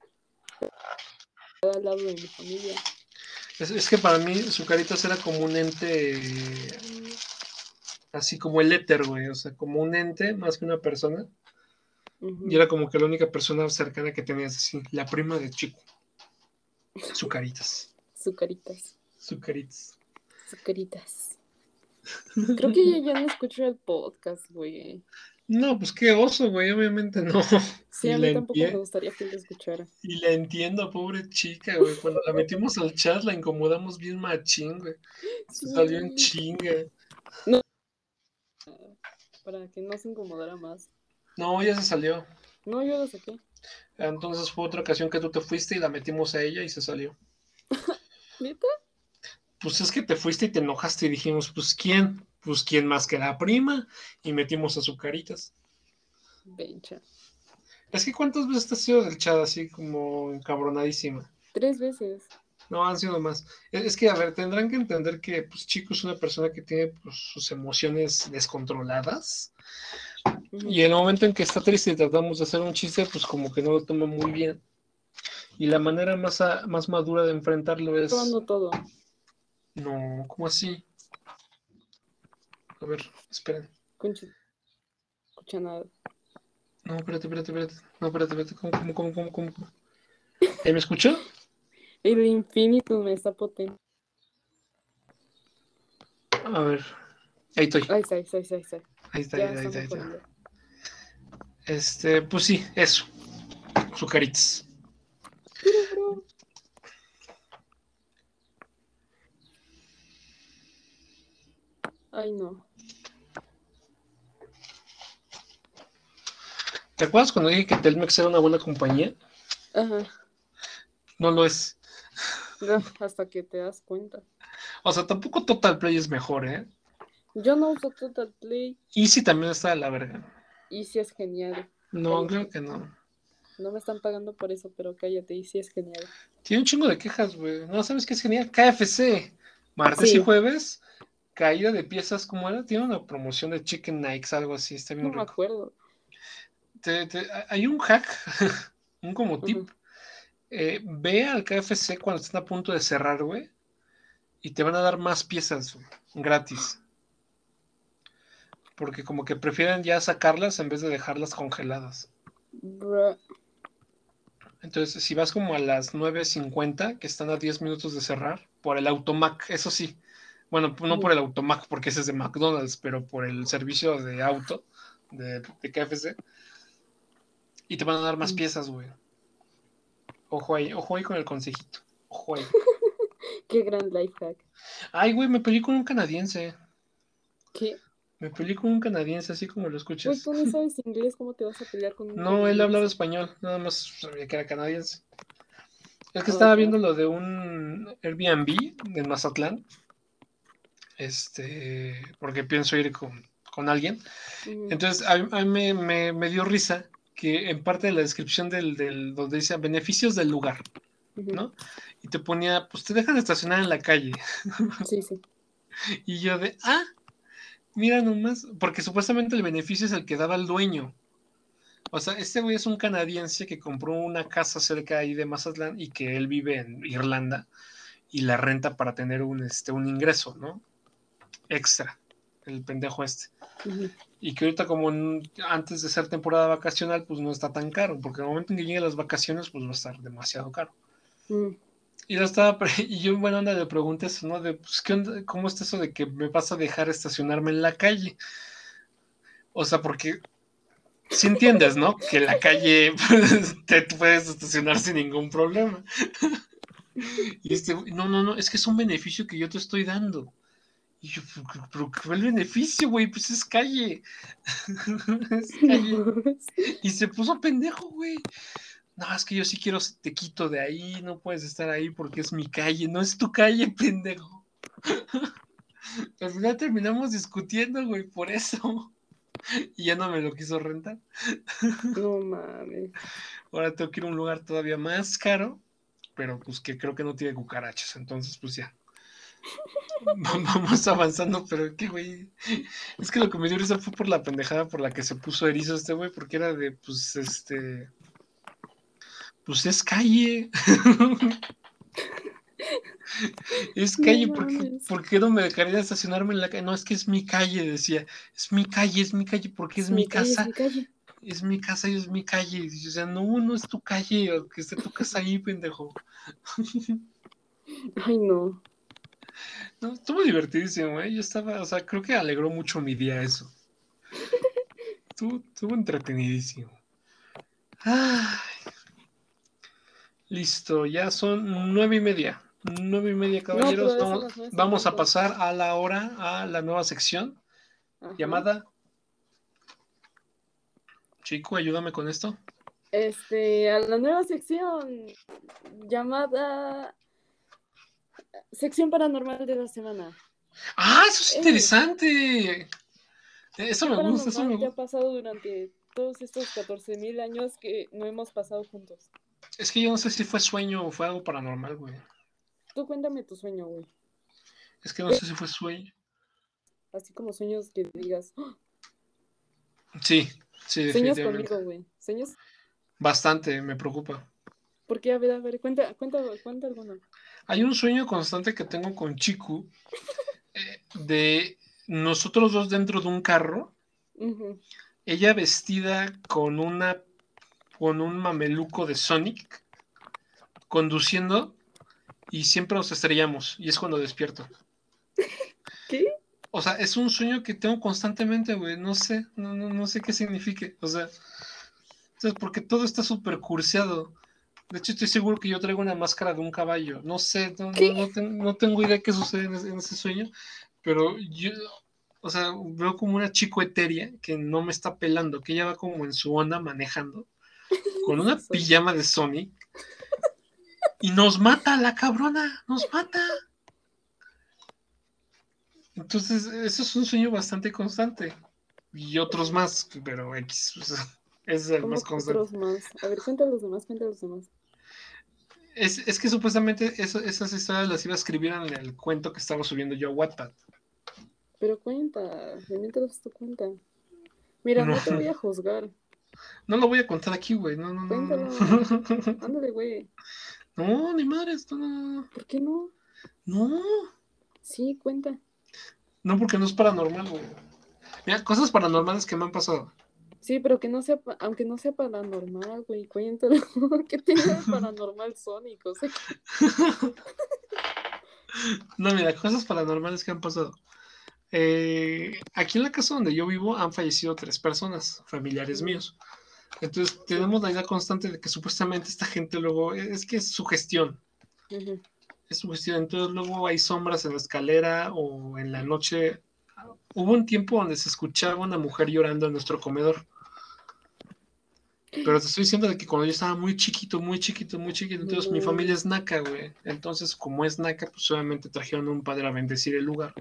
al lado de mi familia. Es, es que para mí Zucaritas era como un ente, así como el éter, güey, o sea, como un ente más que una persona. Y era como que la única persona cercana que tenías así, la prima de Chico. Sucaritas. Sucaritas. Sucaritas. Sucaritas. Creo que ella ya no escucha el podcast, güey. No, pues qué oso, güey, obviamente no. Sí, a mí tampoco me gustaría que la escuchara. Y la entiendo, pobre chica, güey. Cuando la metimos al chat la incomodamos bien machín, güey. Se salió en chinga. No. Para que no se incomodara más. No, ya se salió. No, yo la saqué. Entonces fue otra ocasión que tú te fuiste y la metimos a ella y se salió. ¿Neta? Pues es que te fuiste y te enojaste y dijimos, pues ¿quién? Pues ¿quién más que la prima? Y metimos a su caritas. Bencha. Es que ¿cuántas veces te has sido del chat así como encabronadísima? Tres veces. No, han sido más. Es que, a ver, tendrán que entender que, pues, Chico es una persona que tiene pues, sus emociones descontroladas. Y en el momento en que está triste y tratamos de hacer un chiste, pues como que no lo toma muy bien. Y la manera más, más madura de enfrentarlo es... Tomando todo. No, ¿cómo así? A ver, esperen. Escucha nada. No, espérate, espérate, espérate. No, espérate, espérate. ¿Cómo, cómo, cómo, cómo, cómo? ¿Eh, ¿Me escuchó? El infinito me está potente. A ver. Ahí estoy. Ahí está, ahí está, ahí está. Ahí está, ahí está, ahí está. Este, pues sí, eso. Sucaritas. Ay, no. ¿Te acuerdas cuando dije que Telmex era una buena compañía? Ajá. No lo es. No, hasta que te das cuenta. O sea, tampoco Total Play es mejor, ¿eh? Yo no uso Total Play. Easy también está de la verga. Easy es genial. No, creo que no. No me están pagando por eso, pero cállate, Easy es genial. Tiene un chingo de quejas, güey. No sabes qué es genial. KFC. Martes y jueves. Caída de piezas, ¿cómo era? Tiene una promoción de Chicken Nikes, algo así. Está bien no me acuerdo. hay un hack, un como tip. Eh, ve al KFC cuando están a punto de cerrar, güey. Y te van a dar más piezas gratis porque como que prefieren ya sacarlas en vez de dejarlas congeladas. Entonces, si vas como a las 9.50, que están a 10 minutos de cerrar, por el automac, eso sí. Bueno, no por el automac, porque ese es de McDonald's, pero por el servicio de auto de, KFC. Y te van a dar más piezas, güey. Ojo ahí, ojo ahí con el consejito. Ojo ahí. Qué gran life hack. Ay, güey, me peleé con un canadiense. ¿Qué? Me peleé con un canadiense, así como lo escuchas. Pues tú no sabes inglés, ¿cómo te vas a pelear con un No, él hablaba español, nada más sabía que era canadiense. Es que estaba viendo lo de un Airbnb en Mazatlán. Este, porque pienso ir con, alguien. Entonces, a, mí me, dio risa que en parte de la descripción del, del donde dice beneficios del lugar, ¿no? Y te ponía, pues te dejan estacionar en la calle. Sí, sí. Y yo de, ah, Mira nomás, porque supuestamente el beneficio es el que daba el dueño. O sea, este güey es un canadiense que compró una casa cerca ahí de Mazatlán y que él vive en Irlanda y la renta para tener un, este, un ingreso, ¿no? Extra, el pendejo este. Y que ahorita como antes de ser temporada vacacional, pues no está tan caro, porque en el momento en que lleguen las vacaciones, pues va a estar demasiado caro. Mm. Y yo estaba, y yo en buena onda le pregunté eso, ¿no? De, pues, ¿qué ¿cómo está eso de que me vas a dejar estacionarme en la calle? O sea, porque si entiendes, ¿no? Que la calle pues, te puedes estacionar sin ningún problema. Y este, no, no, no, es que es un beneficio que yo te estoy dando. Y yo, pero ¿qué fue el beneficio, güey? Pues es calle. es calle. Y se puso pendejo, güey. No, es que yo sí quiero, te quito de ahí, no puedes estar ahí porque es mi calle, no es tu calle, pendejo. Al final terminamos discutiendo, güey, por eso. Y ya no me lo quiso rentar. No mames. Ahora tengo que ir a un lugar todavía más caro, pero pues que creo que no tiene cucarachas, entonces pues ya. Vamos avanzando, pero qué güey. Es que lo que me dio risa fue por la pendejada por la que se puso erizo este güey, porque era de, pues, este. Pues es calle. es calle, porque, ¿por qué no me dejaría estacionarme en la calle? No, es que es mi calle, decía. Es mi calle, es mi calle, porque es, mi, casa. es mi casa y es mi calle. o sea, no, no es tu calle, que esté tu casa ahí, pendejo. Ay, no. No, estuvo divertidísimo, ¿eh? Yo estaba, o sea, creo que alegró mucho mi día eso. estuvo, estuvo entretenidísimo. Ay. Listo, ya son nueve y media. Nueve y media, caballeros. vamos, a pasar a la hora, a la nueva sección llamada. Chico, ayúdame con esto. Este, a la nueva sección llamada Sección paranormal de la semana. Ah, eso es interesante. Eso me gusta, eso me gusta. ¿Qué ha pasado durante todos estos 14 mil años que no hemos pasado juntos? Es que yo no sé si fue sueño o fue algo paranormal, güey. Tú cuéntame tu sueño, güey. Es que no sé si fue sueño. Así como sueños que digas. ¡Ah! Sí, sí, Sueños conmigo, güey. ¿Sueños? Bastante, me preocupa. ¿Por qué? A ver, a ver, cuenta, cuenta, cuenta alguno. Hay un sueño constante que tengo con Chiku eh, de nosotros dos dentro de un carro. Ella vestida con una con un mameluco de Sonic conduciendo y siempre nos estrellamos y es cuando despierto. ¿Qué? O sea, es un sueño que tengo constantemente, güey. No sé, no, no, no sé qué signifique. O sea, porque todo está súper curseado. De hecho, estoy seguro que yo traigo una máscara de un caballo. No sé, no, no, tengo idea qué sucede en ese, en ese, sueño, pero yo, o sea, veo como una chico etérea que no me está pelando, que ella va como en su onda manejando, con una pijama de Sonic, y nos mata la cabrona, nos mata. Entonces, eso es un sueño bastante constante. Y otros más, pero X. es el más constante. Más? A ver, cuéntanos los demás, cuéntanos los demás. Es, es que supuestamente esas historias las iba a escribir en el cuento que estaba subiendo yo a Wattpad. Pero cuenta, mientras tu cuenta. Mira, no. te voy a juzgar. No lo voy a contar aquí, güey. No, no, Cuéntalo. Ándale, güey. No, ni madre, esto no. ¿Por qué no? No. Sí, cuenta. No, porque no es paranormal, güey. Mira, cosas paranormales que me han pasado. Sí, pero que no sea, aunque no sea paranormal, güey, cuéntalo. ¿Qué tiene paranormal Sonic? O sea. no, mira, cosas paranormales que han pasado. Eh, aquí en la casa donde yo vivo han fallecido tres personas, familiares míos. Entonces tenemos la idea constante de que supuestamente esta gente luego, es que es su gestión. Es su gestión. Entonces luego hay sombras en la escalera o en la noche. Hubo un tiempo donde se escuchaba una mujer llorando en nuestro comedor. Pero te estoy diciendo de que cuando yo estaba muy chiquito, muy chiquito, muy chiquito, entonces mi familia es naca, güey. Entonces, como es naca, pues obviamente trajeron a un padre a bendecir el lugar.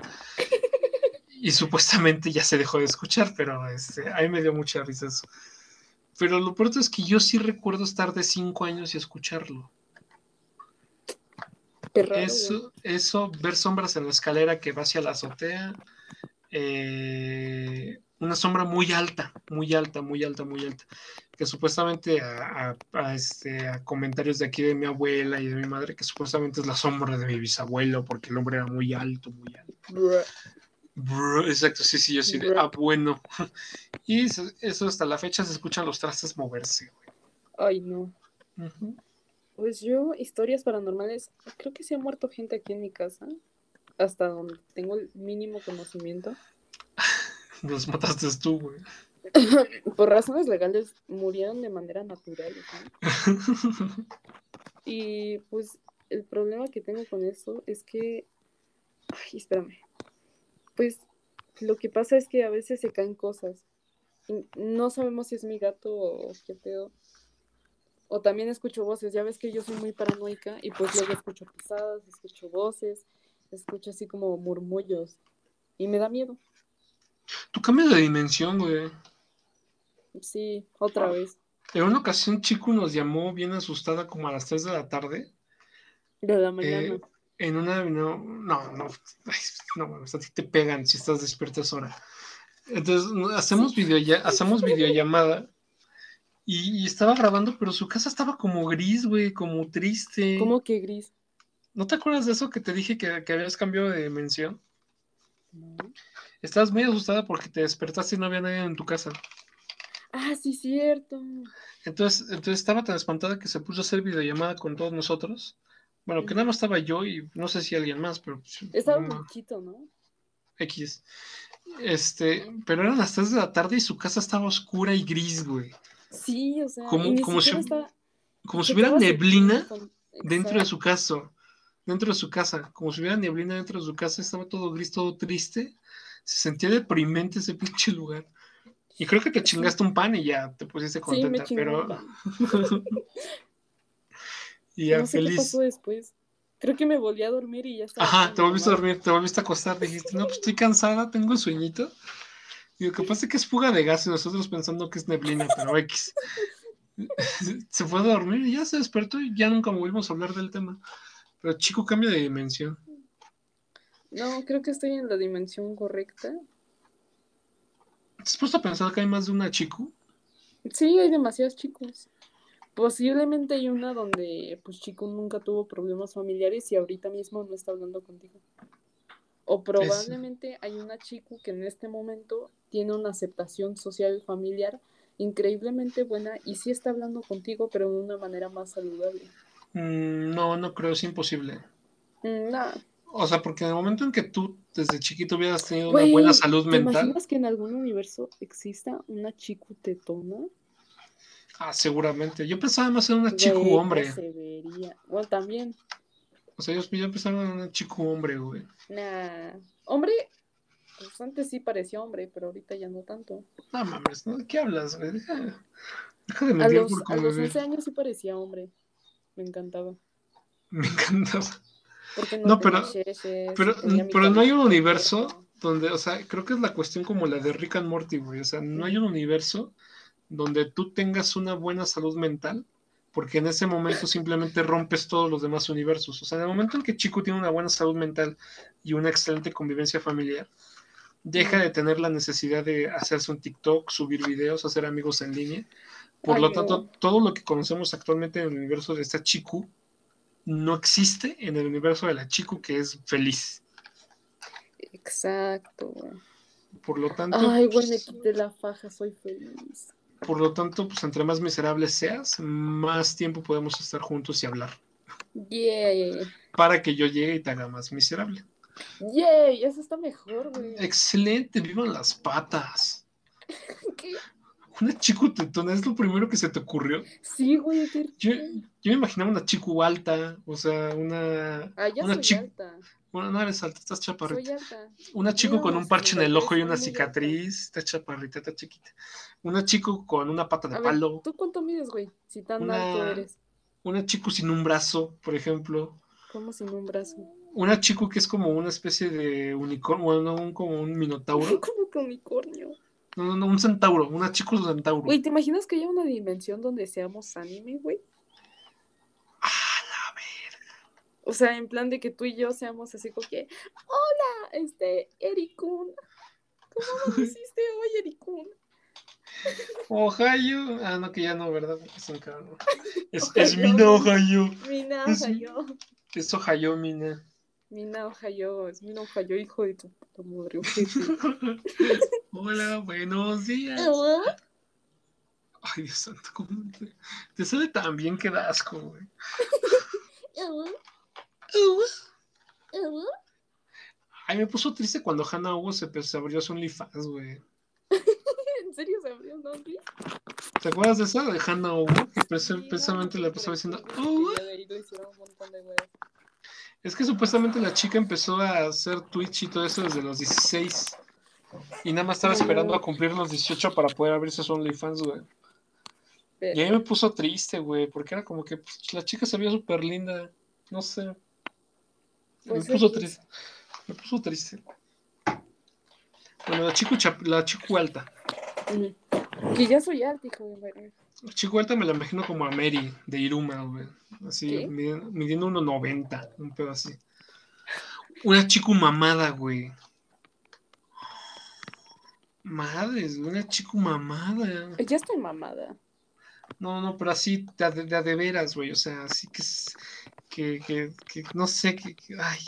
Y supuestamente ya se dejó de escuchar, pero este, a mí me dio mucha risa eso. Pero lo peor es que yo sí recuerdo estar de cinco años y escucharlo. eso, eso, ver sombras en la escalera que va hacia la azotea. Eh, una sombra muy alta, muy alta, muy alta, muy alta que supuestamente a, este, a comentarios de aquí de mi abuela y de mi madre, que supuestamente es la sombra de mi bisabuelo, porque el hombre era muy alto, muy alto. exacto, sí, sí, yo sí, de, ah, bueno. Y eso, hasta la fecha se escuchan los trastes moverse, Ay, no. Pues yo, historias paranormales, creo que se ha muerto gente aquí en mi casa, hasta donde tengo el mínimo conocimiento. Los mataste tú, güey. por razones legales murieron de manera natural. y pues el problema que tengo con eso es que, ay, espérame, pues lo que pasa es que a veces se caen cosas. no sabemos si es mi gato o qué pedo. O también escucho voces. Ya ves que yo soy muy paranoica y pues luego escucho pisadas, escucho voces, escucho así como murmullos. Y me da miedo. Tú cambias de dimensión, güey. Sí, otra vez. En una ocasión, chico nos llamó bien asustada como a las 3 de la tarde. De la mañana. Eh, en una. No, no, no. no, a ti te pegan si estás despierta esa hora. Entonces, hacemos, hacemos videollamada. Y, estaba grabando, pero su casa estaba como gris, güey, como triste. ¿Cómo que gris? ¿No te acuerdas de eso que te dije que, que habías cambiado de dimensión? No. Estabas muy asustada porque te despertaste y no había nadie en tu casa. Ah, sí, cierto. Entonces, entonces estaba tan espantada que se puso a hacer videollamada con todos nosotros. Bueno, que nada más estaba yo y no sé si alguien más, pero. Pues, estaba un poquito, ¿no? X. Este, pero eran las 3 de la tarde y su casa estaba oscura y gris, güey. Sí, o sea, como, como si, como si hubiera neblina dentro de su casa. Dentro de su casa, como si hubiera neblina dentro de su casa, estaba todo gris, todo triste. Se sentía deprimente ese pinche lugar. Y creo que te chingaste un pan y ya te pusiste contenta, sí, me pero. y ya no sé feliz. ¿Qué pasó después? Creo que me volví a dormir y ya estaba. Ajá, te volviste a dormir, te volviste a acostar. Dijiste, no, pues estoy cansada, tengo un sueñito. Y lo que pasa es que es fuga de gas y nosotros pensando que es neblina, pero X. se fue a dormir y ya se despertó y ya nunca volvimos a hablar del tema. Pero chico, cambia de dimensión. No, creo que estoy en la dimensión correcta. ¿Has puesto a pensar que hay más de una chico? Sí, hay demasiados chicos. Posiblemente hay una donde pues Chico nunca tuvo problemas familiares y ahorita mismo no está hablando contigo. O probablemente hay una chico que en este momento tiene una aceptación social familiar increíblemente buena y sí está hablando contigo, pero de una manera más saludable. Mm, no, no creo, es imposible. Mm, no. O sea, porque en el momento en que tú desde chiquito hubieras tenido una buena salud mental. ¿Te imaginas que en algún universo exista una chico tetona? Ah, seguramente. Yo pensaba más en una chico hombre. Se vería. Bueno, también. O sea, yo pensaba en una chico hombre, güey. Nah. Hombre, pues antes sí parecía hombre, pero ahorita ya no tanto. No mames, ¿no? ¿de qué hablas, güey? Deja, de mentir a los, por A los 11 años sí parecía hombre. Me encantaba. Me encantaba no, pero, pero, pero no hay un universo donde, o sea, creo que es la cuestión como la de Rick and Morty, güey. O sea, no hay un universo donde tú tengas una buena salud mental, porque en ese momento simplemente rompes todos los demás universos. O sea, en el momento en que Chico tiene una buena salud mental y una excelente convivencia familiar, deja de tener la necesidad de hacerse un TikTok, subir videos, hacer amigos en línea. Por lo tanto, todo lo que conocemos actualmente en el universo de esta Chico no existe en el universo de la chico que es feliz. Exacto. Por lo tanto. Ay, bueno, me quité la faja, soy feliz. Por lo tanto, pues entre más miserable seas, más tiempo podemos estar juntos y hablar. Yay. Para que yo llegue y te haga más miserable. Yay, eso está mejor, güey. Excelente, vivan las patas. ¿Qué? Una chico tetona, ¿es lo primero que se te ocurrió? Sí, güey. Yo, yo, me imaginaba una chico alta, o sea, una. Ah, ya una soy alta. Bueno, no eres alta, estás chaparrita. Soy alta. Una chico con un parche en el ojo y una cicatriz, está chaparrita, está chiquita. Una chico con una pata de palo. ¿Tú cuánto mides, güey? Si tan alto eres. Una chico sin un brazo, por ejemplo. ¿Cómo sin un brazo? Una chico que es como una especie de unicornio, bueno, un, como un minotauro. como que unicornio. No, no, no, un centauro, una chico centauro. Güey, ¿te imaginas que haya una dimensión donde seamos anime, güey? Ah, la verga. O sea, en plan de que tú y yo seamos así como que, hola, este, Ericun. ¿Cómo me hiciste hoy, Ericun? Ohio. Ah, no, que ya no, ¿verdad? Es un cabrón. Es, es Mina Ohio. Mina Ohio. Es, es Ohio, Mina. Mina Ohio, es Mina Ohio, hijo de tu puta madre. Hola, buenos días. Ay, Dios santo, ¿cómo te, te sale tan bien que da asco, güey? Ay, me puso triste cuando Hannah Hugo se, se abrió su OnlyFans, güey. ¿En serio se abrió un OnlyFans? ¿Te acuerdas de eso? De Hannah Hugo, que precisamente la pasó diciendo, oh, es que supuestamente la chica empezó a hacer Twitch y todo eso desde los 16. Y nada más estaba esperando a cumplir los 18 para poder abrirse su OnlyFans, güey. Y a mí me puso triste, güey, porque era como que pues, la chica se veía súper linda. No sé. me pues puso triste. Me puso triste. Bueno, la chico, la chico alta. Que ya soy alta, hijo de alta me la imagino como a Mary de Iruma, güey. Así, midiendo, unos 1.90, un pedo así. Una chico mamada, güey. Madres, una chico mamada. Ya estoy mamada. No, no, pero así de, de, veras, güey. O sea, así que es. Que, que, que no sé, que, ay,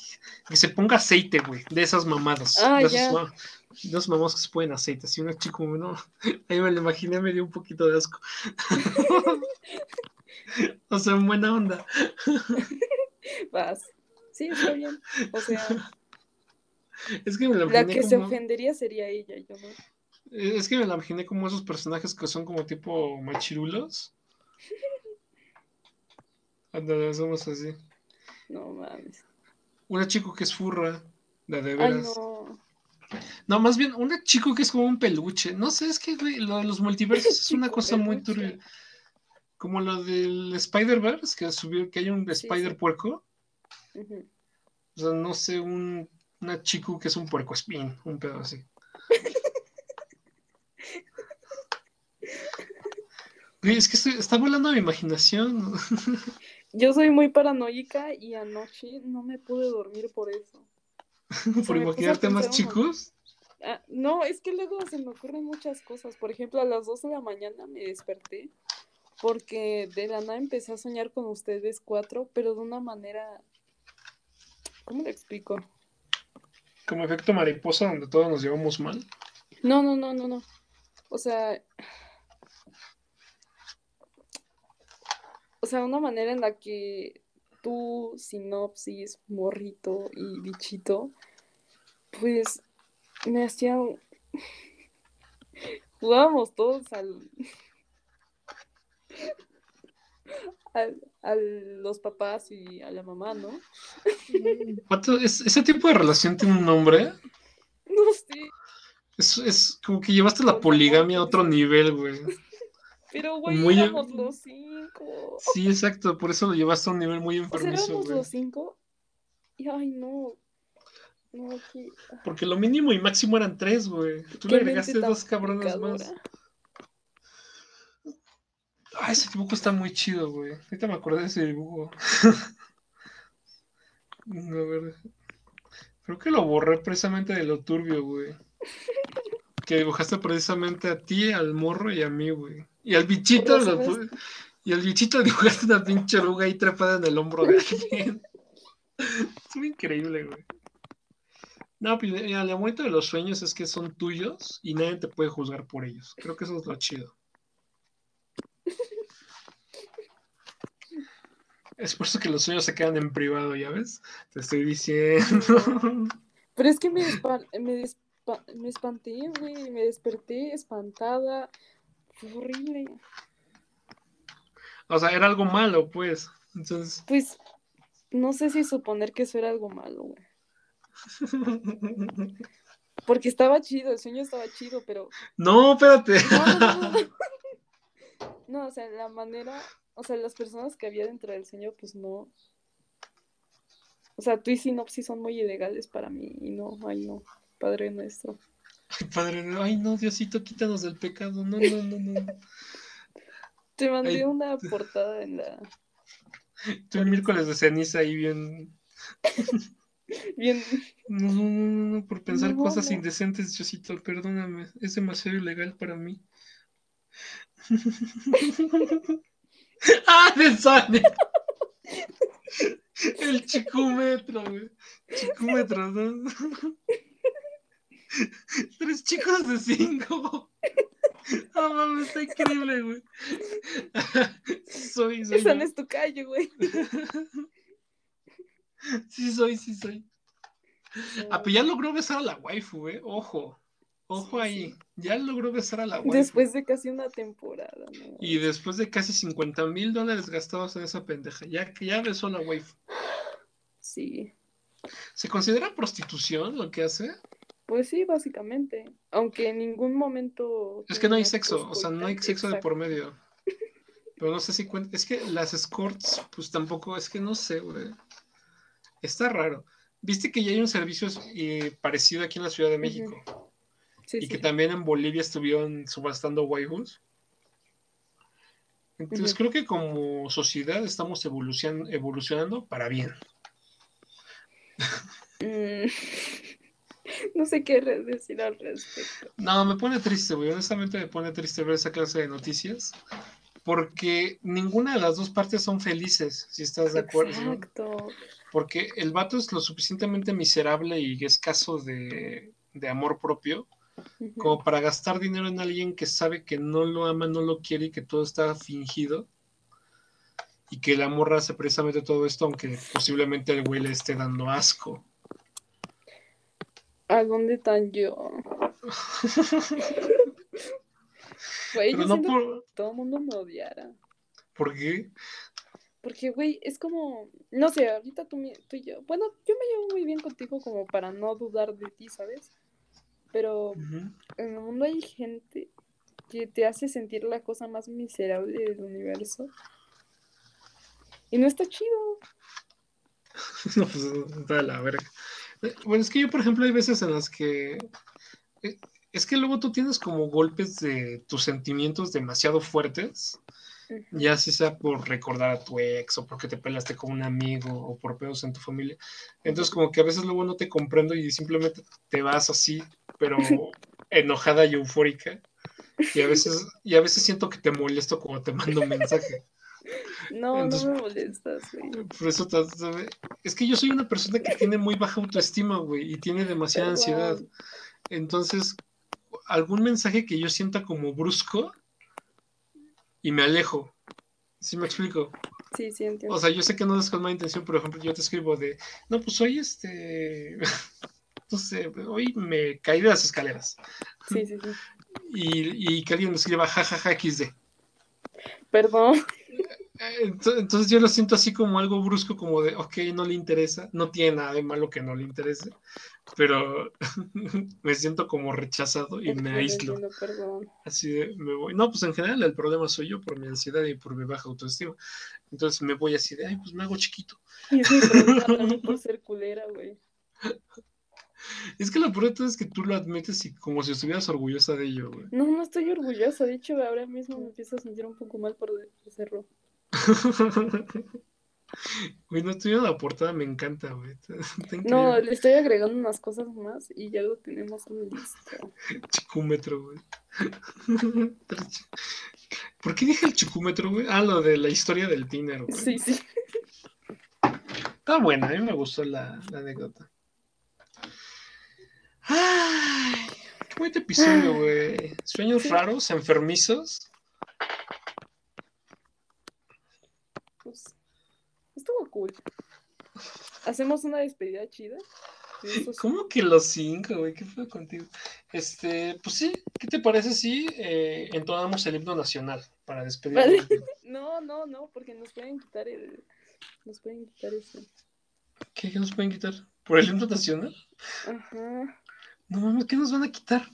que se ponga aceite, güey, de esas mamadas. Ah, de, esos mamados que se ponen aceite. Así una chico, no, ahí me lo imaginé, me dio un poquito de asco. o sea, en buena onda. Vas. Sí, está bien. O sea. Es que me lo La que se ofendería sería ella, yo no. Es que me la imaginé como esos personajes que son como tipo machirulos. Ándale, somos así. No mames. Una chico que es furra, la de veras. no. no. más bien, una chico que es como un peluche. No sé, es que lo de los multiversos es una cosa muy turbia. Como lo del Spider-Verse, que subió, que hay un Spider puerco. O sea, no sé, un, una chico que es un puerco spin, un pedo así. Es que está volando mi imaginación. Yo soy muy paranoica y anoche no me pude dormir por eso. ¿Por imaginarte más chicos? Ah, no, es que luego se me ocurren muchas cosas. Por ejemplo, a las 2 de la mañana me desperté porque de la nada empecé a soñar con ustedes cuatro, pero de una manera... ¿Cómo le explico? Como efecto mariposa donde todos nos llevamos mal. No, no, no, no, no. O sea, o sea, una manera en la que tú, sinopsis, morrito y bichito, pues me hacían... Jugábamos todos al... a los papás y a la mamá, ¿no? ¿Ese tipo de relación tiene un nombre? No sé. Es, es como que llevaste la poligamia a otro nivel, güey. Pero, güey, muy... éramos los cinco. Sí, exacto, por eso lo llevaste a un nivel muy enfermizo, o sea, éramos los cinco y, ay, no. No, Porque lo mínimo y máximo eran tres, güey. Tú le agregaste dos cabrones más. Ah, ese dibujo está muy chido, güey. Ahorita me acordé de ese dibujo. a ver. Creo que lo borré precisamente de lo turbio, güey. Que dibujaste precisamente a ti, al morro y a mí, güey. Y al bichito y al bichito dibujaste una pinche oruga ahí trepada en el hombro de alguien. es muy increíble, güey. No, pues mira, el momento de los sueños es que son tuyos y nadie te puede juzgar por ellos. Creo que eso es lo chido. Es por eso que los sueños se quedan en privado, ¿ya ves? Te estoy diciendo. Pero es que me, me, me espanté, güey. Me desperté espantada. Fue horrible. O sea, era algo malo, pues. Entonces. Pues, no sé si suponer que eso era algo malo, güey. Porque estaba chido, el sueño estaba chido, pero. No, espérate. No, o sea, la manera, o sea, las personas que había dentro del sueño, pues no. O sea, tú y Sinopsis son muy ilegales para mí, y no, ay no, Padre nuestro. Ay, padre, ay no, Diosito, quítanos del pecado. No, no, no, no. Te mandé una portada en la. Tú el miércoles de ceniza ahí bien. bien. No, no, no, no, por pensar cosas indecentes, Diosito, perdóname. Es demasiado ilegal para mí. ¡Ah, de Sane! El chicúmetro, güey. Chicúmetro, ¿no? Tres chicos de cinco. Ah, mames, está increíble, güey. soy, soy. Esa no es tu calle, güey. sí soy, sí soy. Ah, pues ya logró besar a la waifu, güey. Ojo. Ojo ahí, ya logró besar a la waifu. Después de casi una temporada, ¿no? Y después de casi 50 mil dólares gastados en esa pendeja, ya ya besó a la waifu. Sí. ¿Se considera prostitución lo que hace? Pues sí, básicamente. Aunque en ningún momento. Es que no hay sexo, o sea, no hay sexo de por medio. Pero no sé si cuenta. Es que las escorts, pues tampoco, es que no sé, güey. Está raro. ¿Viste que ya hay un servicio eh, parecido aquí en la Ciudad de México? y que también en Bolivia estuvieron subastando waifus. Entonces creo que como sociedad estamos evolucionando, para bien. Mm, no sé qué decir al respecto. No, me pone triste, güey. Honestamente me pone triste ver esa clase de noticias. Porque ninguna de las dos partes son felices, si estás de acuerdo. Exacto. Porque el vato es lo suficientemente miserable y escaso de, de amor propio como para gastar dinero en alguien que sabe que no lo ama, no lo quiere y que todo está fingido. Y que la morra hace precisamente todo esto, aunque posiblemente el güey le esté dando asco. ¿A dónde están yo? Güey, yo no que todo el mundo me odiara. ¿Por qué? Porque, güey, es como, no sé, ahorita tú, tú y yo, bueno, yo me llevo muy bien contigo como para no dudar de ti, ¿sabes? Pero en el mundo hay gente que te hace sentir la cosa más miserable del universo. Y no está chido. no, pues está de la verga. Bueno, es que yo, por ejemplo, hay veces en las que. Eh, es que luego tú tienes como golpes de tus sentimientos demasiado fuertes ya si sea por recordar a tu ex o porque te peleaste con un amigo o por pedos en tu familia. Entonces como que a veces luego no te comprendo y simplemente te vas así, pero enojada y eufórica. Y a veces, y a veces siento que te molesto cuando te mando un mensaje. No, no me molestas, güey. Por eso es que yo soy una persona que tiene muy baja autoestima, güey, y tiene demasiada ansiedad. Entonces, algún mensaje que yo sienta como brusco, y me alejo. ¿Sí me explico? Sí, sí, entiendo. O sea, yo sé que no es con mala intención, por ejemplo, yo te escribo de, no, pues hoy este, no sé, hoy me caí de las escaleras. Sí, sí, sí. Y, y que alguien me escriba jajaja XD. Perdón. Entonces yo lo siento así como algo brusco, como de, ok, no le interesa, no tiene nada de malo que no le interese, pero me siento como rechazado y me aíslo. Así de, me voy. No, pues en general el problema soy yo por mi ansiedad y por mi baja autoestima. Entonces me voy así de, ay, pues me hago chiquito. Y es mi por ser culera, güey. Es que lo peor es que tú lo admites y como si estuvieras orgullosa de ello, güey. No, no estoy orgullosa. De hecho, ahora mismo me empiezo a sentir un poco mal por hacerlo. Güey, no estoy en la portada, me encanta, güey. No, le estoy agregando unas cosas más y ya lo tenemos en lista. Chicúmetro, güey. ¿Por qué dije el chicúmetro, güey? Ah, lo de la historia del Tiner, güey. Sí, sí. Está buena, a mí me gustó la, la anécdota. Ay, qué buen episodio, güey. Sueños raros, enfermizos. estuvo cool. Hacemos una despedida chida. ¿Cómo que los cinco, güey? ¿Qué fue contigo? Este, pues sí, ¿qué te parece si eh, entonamos el himno nacional para despedirnos? No, no, no, porque nos pueden quitar el. Nos pueden quitar eso. ¿Qué, ¿Qué nos pueden quitar? ¿Por el himno nacional? Ajá. No mames, ¿qué nos van a quitar?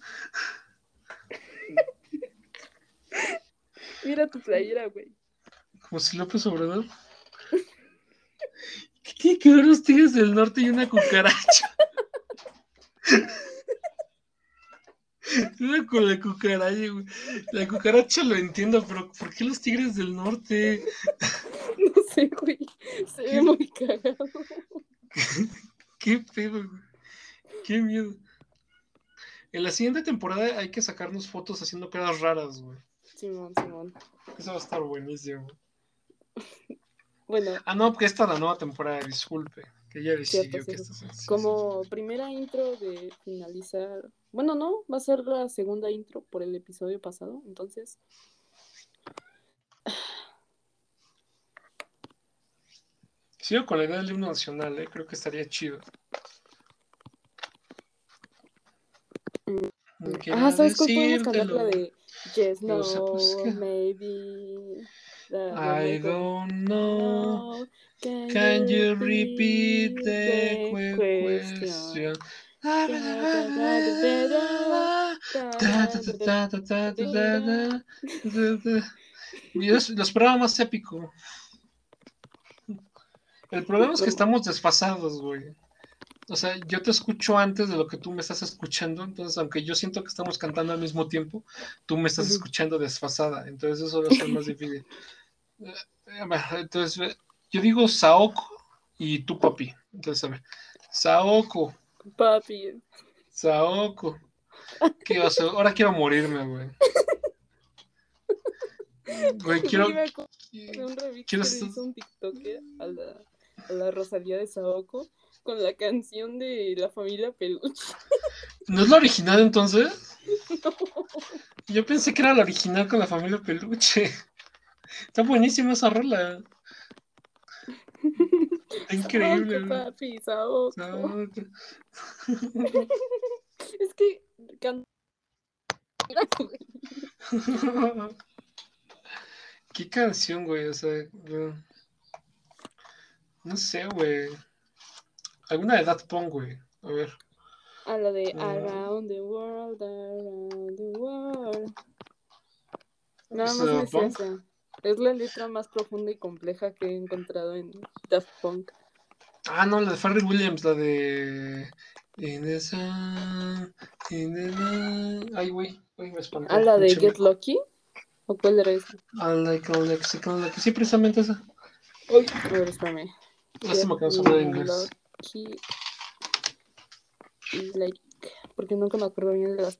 Mira tu playera, güey. Como si López Obrador. ¿Qué tiene que ver los tigres del norte y una cucaracha? Una con la cucaracha, güey. La cucaracha lo entiendo, pero ¿por qué los tigres del norte? No sé, güey. Se ve muy cagado. ¿Qué pedo, güey? Qué miedo. En la siguiente temporada hay que sacarnos fotos haciendo caras raras, güey. Simón, Simón. Eso va a estar buenísimo. Bueno. Ah, no, porque esta es la nueva temporada, disculpe. Que ya decidió que esto Como primera intro de finalizar. Bueno, no, va a ser la segunda intro por el episodio pasado, entonces. Sigo con la idea del himno nacional, ¿eh? creo que estaría chido. Mm, Ah, ¿sabes cuál podemos cantar? La de Yes, No no, sé, pues, ¿qué? maybe. I don't know. Can you repeat the question? Dios, lo esperaba más épico. El problema es que estamos desfasados, güey. O sea, yo te escucho antes de lo que tú me estás escuchando, entonces aunque yo siento que estamos cantando al mismo tiempo, tú me estás escuchando desfasada, entonces eso va a ser más difícil. Eh, eh, Entonces, eh, yo digo Saoko y tú papi. Entonces, a ver, Saoko, Papi. Saoko. ¿Qué hacer? Ahora quiero morirme, güey. Güey, quiero. Un quiero estar- hizo un TikToker a la, a la Rosalía de Saoko con la canción de la familia Peluche. ¿No es la original entonces? Yo pensé que era la original con la familia Peluche. Está buenísima esa rola. Está increíble. Papi. Es que can- ¿Qué canción, güey? O sea, no sé, güey. Alguna de Daft Punk, güey. A ver. A la de Ah. Around the World, Around the World. Nada ¿Es más sé Punk? esa. Es la letra más profunda y compleja que he encontrado en Daft Punk. Ah, no, la de Farrell Williams, la de. Sun, in the night. Ay, güey, güey, me espantó. ¿A la de Get Lucky? ¿O cuál era esa? I like a lexicon, like- Sí, precisamente esa. Uy, a ver, espérame. Lástima que no se habla inglés. Lucky. Like, porque nunca me acuerdo bien de las.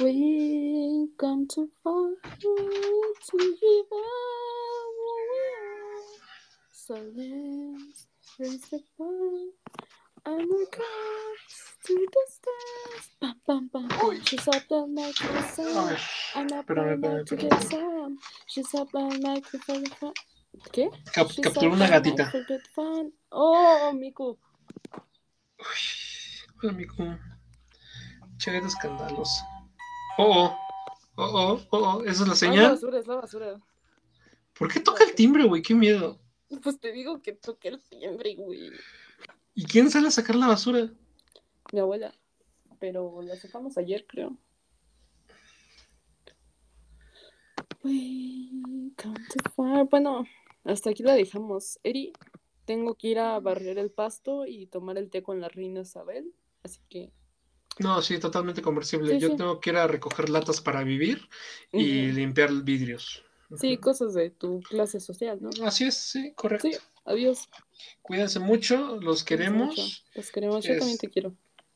We come to find you to give up So let's raise the bar and we to the stars. Bam, bam, bam, bam. She's up all night for the sun. I'm up all night to get some. She's up all night for the fun. ¿Qué? Cap capturó una gatita. Fun. Oh, Miku. Uy, hola, Miku. Che, escandaloso. Oh, oh. Oh, oh, oh, oh. ¿Esa es la Ah, es la señal? basura, es la basura. ¿Por qué toca el timbre, güey? Qué miedo. Pues te digo que toque el timbre, güey. ¿Y quién sale a sacar la basura? Mi abuela. Pero la sacamos ayer, creo. We come too far. Bueno, hasta aquí la dejamos. Eri, tengo que ir a barrer el pasto y tomar el té con la reina Isabel. Así que. No, sí, totalmente conversible. Sí, Yo sí. tengo que ir a recoger latas para vivir y limpiar vidrios. Sí, cosas de tu clase social, ¿no? Así es, sí, correcto. Sí, adiós. Cuídense mucho, los queremos. Mucho. Los queremos. Yo también te quiero.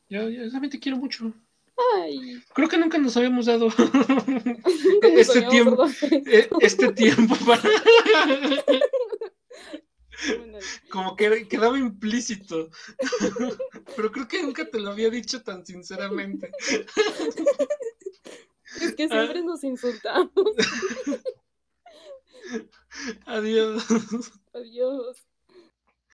Yo, yo también te quiero mucho. Ay. Creo que nunca nos habíamos dado este tiempo, eh, este tiempo para como que quedaba implícito. Pero creo que nunca te lo había dicho tan sinceramente. Es que Ah. siempre nos insultamos. Adiós.